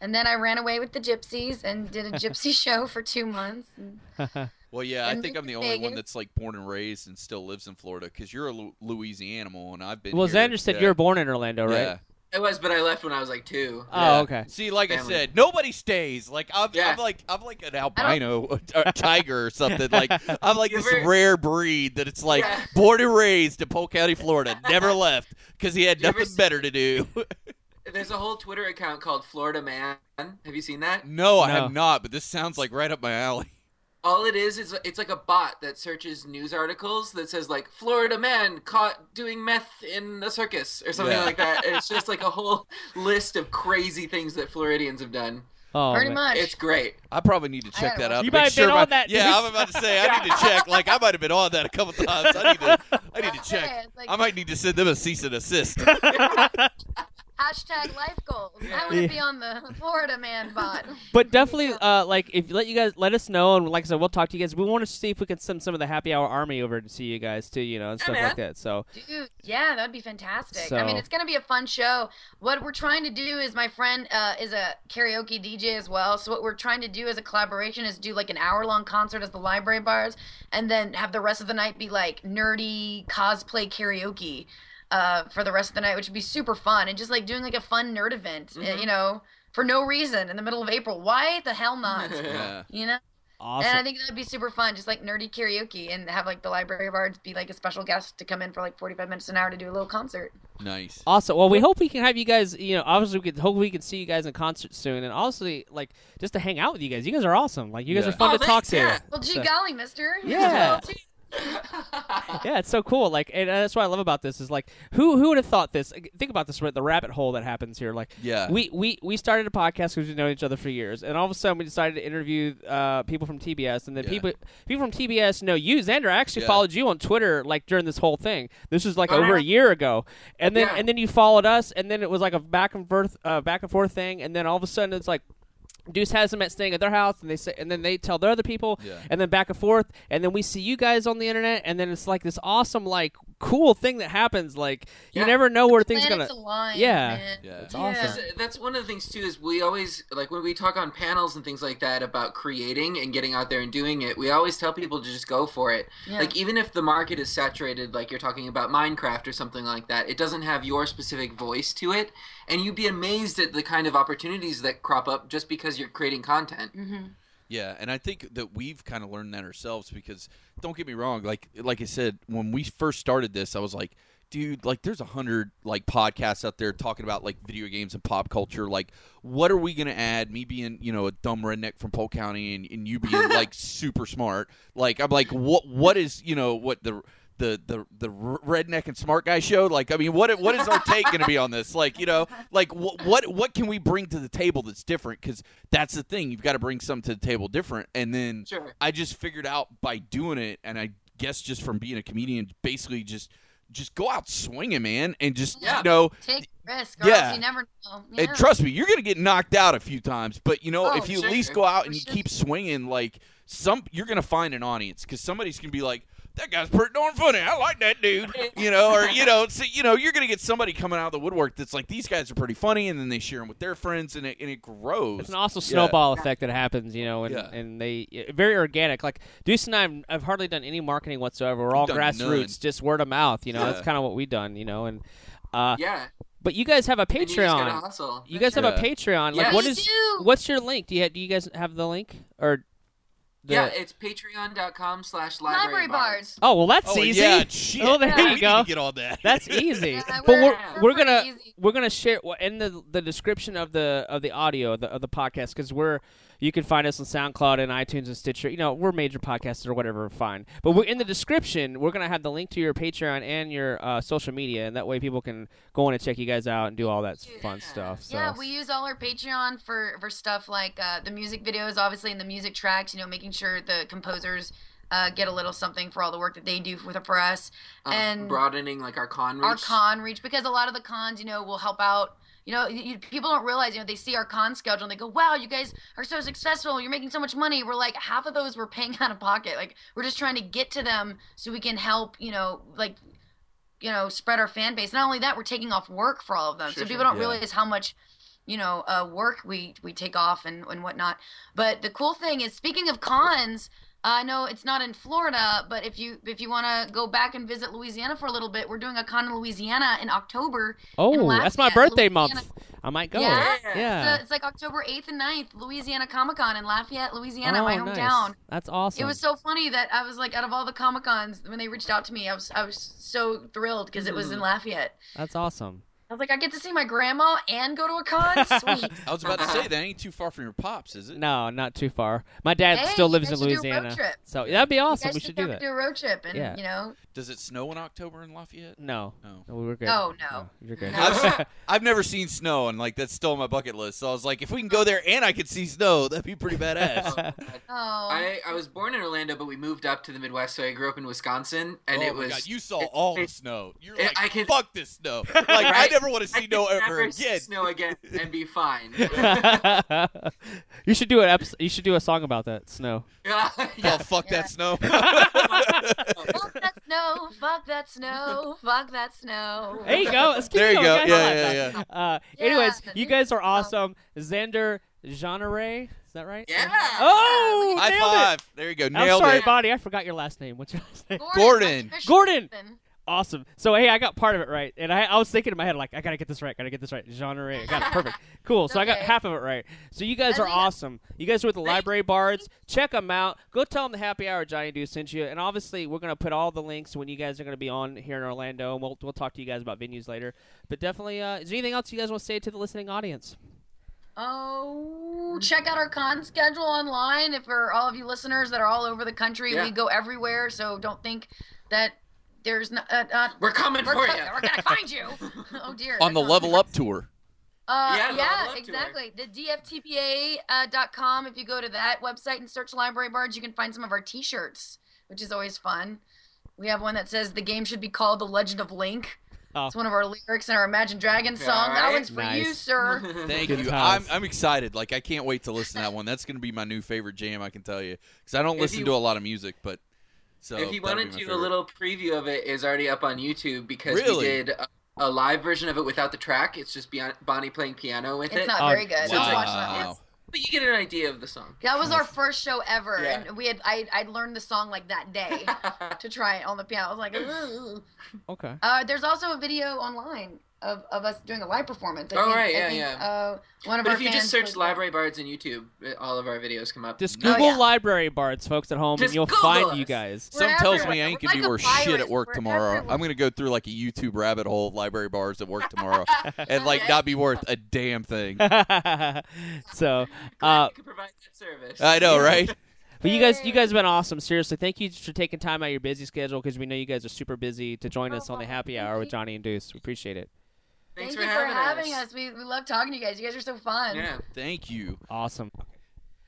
S5: And then I ran away with the gypsies and did a gypsy show for two months. And
S3: Well, yeah, I think I'm the
S5: moved to
S3: only one that's like born and raised and still lives in Florida because you're a Lu- Louisiana animal and I've been.
S2: well,
S3: here.
S2: Xander said
S3: yeah.
S2: you were born in Orlando, right?
S3: Yeah.
S6: It was, but I left when I was like two.
S2: Oh,
S3: Yeah.
S2: okay.
S3: See, like I said, nobody stays. Like I'm,
S6: Yeah.
S3: I'm like I'm like an albino tiger or something. Like I'm like
S6: You
S3: this
S6: ever-
S3: rare breed that it's like
S6: Yeah.
S3: born and raised in Polk County, Florida, never left because he had
S6: You ever
S3: nothing
S6: see-
S3: better to do.
S6: There's a whole Twitter account called Florida Man. Have you seen that?
S3: no, I have not. But this sounds like right up my alley.
S6: All it is is it's like a bot that searches news articles that says like Florida man caught doing meth in a circus or something
S3: Yeah.
S6: like that. And it's just like a whole list of crazy things that Floridians have done.
S2: Oh,
S5: Pretty
S2: man.
S5: much.
S6: It's great.
S3: I probably need to check that out.
S2: You might have
S3: sure
S2: been
S3: my-
S2: on that
S3: Yeah,
S2: news-
S3: I'm about to say I need to check. Like I might have been on that a couple times. I need to. I need to check.
S5: Yeah, like-
S3: I might need to send them a cease and assist.
S5: Hashtag life goals. I want to be on the Florida man bot.
S2: But definitely, uh, like if you let you guys let us know, and like I said, we'll talk to you guys. We want to see if we can send some of the happy hour army over to see you guys too, you know, and
S6: Yeah,
S2: stuff
S6: man.
S2: like that. So
S5: Dude, yeah, that'd be fantastic. I mean, it's gonna be a fun show. What we're trying to do is my friend uh, is a karaoke DJ as well. So what we're trying to do as a collaboration is do like an hour long concert as the library bards, and then have the rest of the night be like nerdy cosplay karaoke. Uh, for the rest of the night, which would be super fun, and just like doing like a fun nerd event, uh,
S6: Mhm.
S5: you know, for no reason in the middle of April. Why the hell not?
S3: yeah.
S5: you know.
S2: awesome.
S5: And I think that'd be super fun, just like nerdy karaoke, and have like the library of Arts be like a special guest to come in for like forty five minutes an hour to do a little concert.
S3: Nice.
S2: Awesome. Well, we hope we can have you guys. You know, obviously, we could hope we can see you guys in concert soon, and also like just to hang out with you guys. You guys are awesome. Like you guys
S3: Yeah.
S2: are fun
S6: Oh,
S2: to talk to.
S6: yeah.
S5: Well, gee
S2: So-
S5: golly, Mister.
S2: Yeah. yeah, it's so cool. Like, and that's what I love about this is like, who who would have thought this? Think about this, right? The rabbit hole that happens here. Like,
S3: Yeah.
S2: we we we started a podcast because we've known each other for years, and all of a sudden we decided to interview uh, people from TBS, and then
S3: Yeah.
S2: people people from TBS know you, Xander. I actually
S3: Yeah.
S2: followed you on Twitter like during this whole thing. This was like
S6: Oh,
S2: over a year ago, and then
S6: Yeah.
S2: and then you followed us, and then it was like a back and forth uh, back and forth thing, and then all of a sudden it's like. Deuce has them at staying at their house, and they say, and then they tell their other people,
S3: Yeah.
S2: and then back and forth, and then we see you guys on the internet, and then it's like this awesome, like cool thing that happens. Like you never know where things gonna.
S5: align,
S2: Yeah.
S5: man.
S3: Yeah.
S2: It's
S5: Yeah.
S2: awesome.
S6: That's, that's one of the things too is we always like when we talk on panels and things like that about creating and getting out there and doing it we always tell people to just go for it
S5: Yeah.
S6: like even if the market is saturated like you're talking about minecraft or something like that it doesn't have your specific voice to it and you'd be amazed at the kind of opportunities that crop up just because you're creating content
S5: hmm
S3: Yeah, and I think that we've kind of learned that ourselves because don't get me wrong, like like I said, when we first started this, I was like, dude, like there's a hundred like podcasts out there talking about like video games and pop culture. Like, what are we gonna add? Me being, you know, a dumb redneck from Polk County and, and you being like super smart. Like I'm like, what what is you know, what the the the the redneck and smart guy show like i mean what what is our take going to be on this like you know like what what what can we bring to the table that's different because that's the thing you've got to bring something to the table different and then
S6: Sure.
S3: i just figured out by doing it and i guess just from being a comedian basically just just go out swinging man and just
S6: Yeah.
S3: you know
S5: Take risk, or
S3: Yeah.
S5: you never know.
S3: and trust me, you're gonna get knocked out a few times, but you know,
S5: Oh,
S3: if you
S6: sure.
S3: at least go out and
S5: For
S3: you
S5: sure.
S3: keep swinging, like some, you're gonna find an audience because somebody's gonna be like, "That guy's pretty darn funny. I like that dude," you know, or you know, so, you know, you're gonna get somebody coming out of the woodwork that's like, "These guys are pretty funny," and then they share them with their friends, and it and it grows.
S2: It's an awesome
S3: Yeah.
S2: snowball effect that happens, you know, and,
S3: Yeah.
S2: and they very organic. Like Deuce and I, have, have hardly done any marketing whatsoever. We're all grassroots,
S3: none.
S2: just word of mouth. You know, that's kind of what we've done. You know, and uh,
S6: yeah
S2: but you guys have a
S6: and you
S2: Patreon. You guys have a
S3: Yeah.
S2: Patreon. Like,
S6: Yes.
S2: what
S5: We
S2: is
S5: do.
S2: what's your link? Do you have, do you guys have the link or? The,
S6: yeah it's patreon.com slash
S5: library
S6: library
S5: bards.
S2: Oh well, that's
S3: oh
S2: easy.
S3: yeah, shit.
S2: Oh, there
S5: you
S3: we need
S2: go.
S3: to get on that.
S2: That's easy.
S5: Yeah,
S2: but
S5: we're-
S2: we're
S6: we're
S2: we're gonna
S5: easy.
S2: we're gonna share in the the description of the of the audio of the, of the podcast because we're you can find us on SoundCloud and iTunes and Stitcher. You know we're major podcasters or whatever, fine. But we're in the description. We're gonna have the link to your Patreon and your uh, social media, and that way people can go in and check you guys out and do all that fun stuff. So.
S5: Yeah, we use all our Patreon for for stuff like uh, the music videos, obviously, and the music tracks. You know, making sure the composers uh, get a little something for all the work that they do with for us,
S6: um,
S5: and
S6: broadening like our con reach.
S5: our con reach because a lot of the cons, you know, will help out. You know, you, people don't realize. You know, they see our con schedule and they go, "Wow, you guys are so successful. You're making so much money." We're like, half of those we're paying out of pocket. Like, we're just trying to get to them so we can help. You know, like you know, spread our fan base. Not only that, we're taking off work for all of them.
S6: Sure,
S5: so people don't
S3: Yeah.
S5: realize how much, you know, uh, work we we take off and and whatnot. But the cool thing is, speaking of cons. I know it's not in Florida, but if you if you want to go back and visit Louisiana for a little bit, we're doing a con in Louisiana in October.
S2: oh,
S5: in
S2: that's my birthday
S5: Louisiana.
S2: month. I might go.
S5: Yeah?
S2: Yeah.
S5: So it's like October 8th and 9th, Louisiana Comic Con in Lafayette, Louisiana,
S2: oh,
S5: my
S2: nice.
S5: hometown.
S2: That's awesome.
S5: It was so funny that I was like, out of all the Comic Cons, when they reached out to me, I was I was so thrilled because it was in mm. Lafayette.
S2: That's awesome.
S5: I was like, I get to see my grandma and go to a con. Sweet.
S3: I was about to say uh-huh. that ain't too far from your pops, is it?
S2: No, not too far. My dad
S5: Hey,
S2: still
S5: you
S2: lives
S5: guys
S2: in
S5: should do a road
S2: Louisiana,
S5: trip.
S2: so that'd be
S5: You
S2: awesome.
S5: guys
S2: We
S5: should
S2: should do
S5: come
S2: that.
S5: Do a road trip, and
S2: Yeah.
S5: you know,
S3: Does it snow in October in Lafayette?
S2: No,
S3: No.
S2: no, we're good.
S5: Oh, no.
S2: you're good.
S5: No.
S3: I've, I've never seen snow, and like that's still on my bucket list. So I was like, if we can go there and I could see snow, that'd be pretty badass.
S5: oh,
S6: I, I was born in Orlando, but we moved up to the Midwest, so I grew up in Wisconsin, and
S3: oh
S6: it
S3: my
S6: was.
S3: God, you saw
S6: it-
S3: all the
S6: it-
S3: snow. You're
S6: it-
S3: like,
S6: I can-
S3: fuck this snow. Like I never want to see
S6: could
S3: no ever
S6: never
S3: again.
S6: Snow again and be fine.
S2: you should do an episode. You should do a song about that snow.
S6: yeah.
S3: Oh fuck that snow.
S5: fuck that snow, fuck that snow, fuck that snow.
S2: There you go. Let's keep
S3: There you
S2: going,
S3: go.
S2: guys.
S3: Yeah, yeah, yeah.
S2: Uh, anyways,
S5: the
S2: you guys are awesome. Xander Jeanneret, is that right?
S6: Yeah.
S2: Oh,
S3: High
S2: nailed
S3: five. There you go.
S2: It. I'm sorry,
S3: it.
S2: Bonnie. I forgot your last name. What's your last name?
S3: Gordon.
S5: like
S2: Gordon.
S5: Michigan.
S2: Awesome. So hey, I got part of it right, and I, I was thinking in my head like, I gotta get this right, gotta get this right. Jeanneret, I got it perfect. Cool. So I got half of it right. So you guys
S5: I
S2: are awesome. You guys are with the Library Bards. Check them out. Go tell them the Happy Hour Johnny Do sent you. And obviously, we're gonna put all the links when you guys are gonna be on here in Orlando, and we'll we'll talk to you guys about venues later. But definitely, uh, is there anything else you guys want to say to the listening audience?
S5: Oh, check out our con schedule online. If for all of you listeners that are all over the country,
S6: Yeah.
S5: we go everywhere. So don't think that there's not. Uh, uh,
S6: We're coming
S5: we're,
S6: for
S5: co-
S6: you.
S5: we're gonna find you. oh dear.
S3: On the level up tour.
S5: Uh,
S6: Yeah,
S5: yeah,
S6: Level Up Tour.
S5: exactly. The DFTPA uh, dot com. If you go to that website and search Library Bards, you can find some of our T-shirts, which is always fun. We have one that says the game should be called The Legend of Link.
S2: Oh.
S5: It's one of our lyrics in our Imagine Dragons
S6: Yeah,
S5: song. That one's for you, sir.
S3: Thank
S2: Good
S3: you. I'm. I'm excited. Like I can't wait to listen to that one. That's gonna be my new favorite jam. I can tell you because I don't
S6: If
S3: listen
S6: you-
S3: to a lot of music, but so
S6: if you
S3: that'll be
S6: wanted
S3: my
S6: to, a little preview of it is already up on YouTube because
S3: Really?
S6: we did a, a live version of it without the track. It's just Bon- Bonnie playing piano with
S5: It's
S6: it.
S5: It's
S2: not
S5: very good.
S6: wow.
S5: Don't watch.
S3: Wow.
S5: It's-
S6: but you get an idea of the song.
S5: That was our first show ever,
S6: Yeah.
S5: and we had I I learned the song like that day to try it on the piano. I was like, Ugh.
S2: Okay.
S5: uh, there's also a video online of, of us doing a live performance. I
S6: Oh,
S5: think,
S6: right,
S5: I
S6: yeah,
S5: think,
S6: yeah.
S5: Uh, one of
S6: But
S5: our
S6: if you just search
S5: was-
S6: Library Bards on YouTube, all of our videos come up.
S2: Just
S5: Oh,
S2: Google
S5: yeah.
S2: Library Bards, folks at home, and you'll
S6: Google
S2: find
S6: us.
S2: you guys.
S5: We're
S3: Some tells me I ain't gonna be
S5: like a
S3: worth shit at work
S5: We're
S3: tomorrow.
S5: everywhere.
S3: I'm gonna go through like a YouTube rabbit hole of library bards at work tomorrow, and like not be worth a damn thing.
S2: so, uh,
S6: you could provide that service.
S3: I know, right?
S2: but you guys, you guys have been awesome. Seriously, thank you for taking time out of your busy schedule because we know you guys are super busy to join us on the Happy Hour with Johnny and Deuce. We appreciate it.
S6: Thanks
S5: Thank
S6: for,
S5: you
S6: having,
S5: for having us. We, we love talking to you guys. You guys are so fun.
S6: Yeah.
S3: Thank you.
S2: Awesome.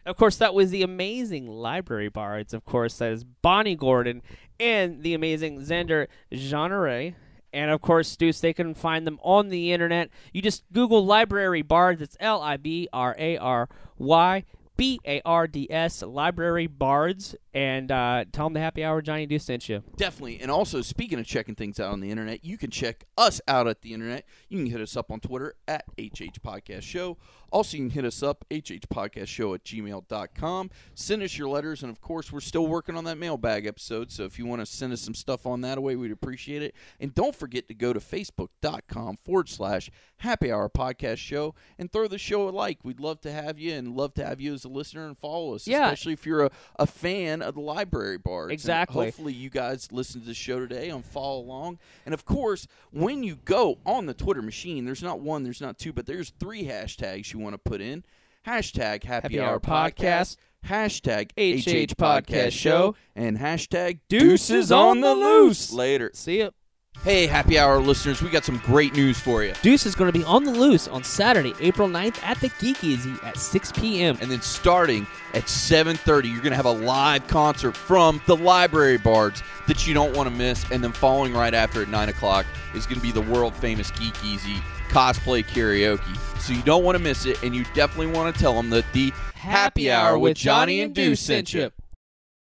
S2: Of course, that was the amazing Library Bards. Of course, that is Bonnie Gordon and the amazing Xander Jeanneret. And of course, Deuce, they can find them on the internet. You just Google Library Bards. It's L I B R A R Y B A R D S, Library Bards. And uh, tell them the happy hour Johnny Deuce sent you.
S3: Definitely. And also, speaking of checking things out on the internet, you can check us out at the internet. You can hit us up on Twitter at HH Podcast Show. Also, you can hit us up, hhpodcastshow at gmail.com. Send us your letters. And of course, we're still working on that mailbag episode. So if you want to send us some stuff on that away, we'd appreciate it. And don't forget to go to facebook.com forward slash happy hour podcast show and throw the show a like. We'd love to have you and love to have you as a listener and follow us,
S2: Yeah.
S3: especially if you're a, a fan of the library bards. And
S2: Exactly.
S3: hopefully you guys listen to the show today and follow along. And of course, when you go on the Twitter machine, there's not one, there's not two, but there's three hashtags you want to put in. Hashtag Happy,
S2: Happy
S3: Hour Podcast, hashtag
S2: HH
S3: Podcast Show, and hashtag
S2: Deuces on the.
S3: Loose. Later.
S2: See ya.
S3: Hey, Happy Hour listeners, we got some great news for you.
S2: Deuce is going to be on the loose on Saturday, April 9th at the Geek Easy at 6 p.m.
S3: And then starting at 7:30, you're going to have a live concert from the Library Bards that you don't want to miss. And then following right after at 9 o'clock is going to be the world famous Geek Easy cosplay karaoke. So you don't want to miss it, and you definitely want to tell them that the Happy Hour with Johnny and Deuce sent you.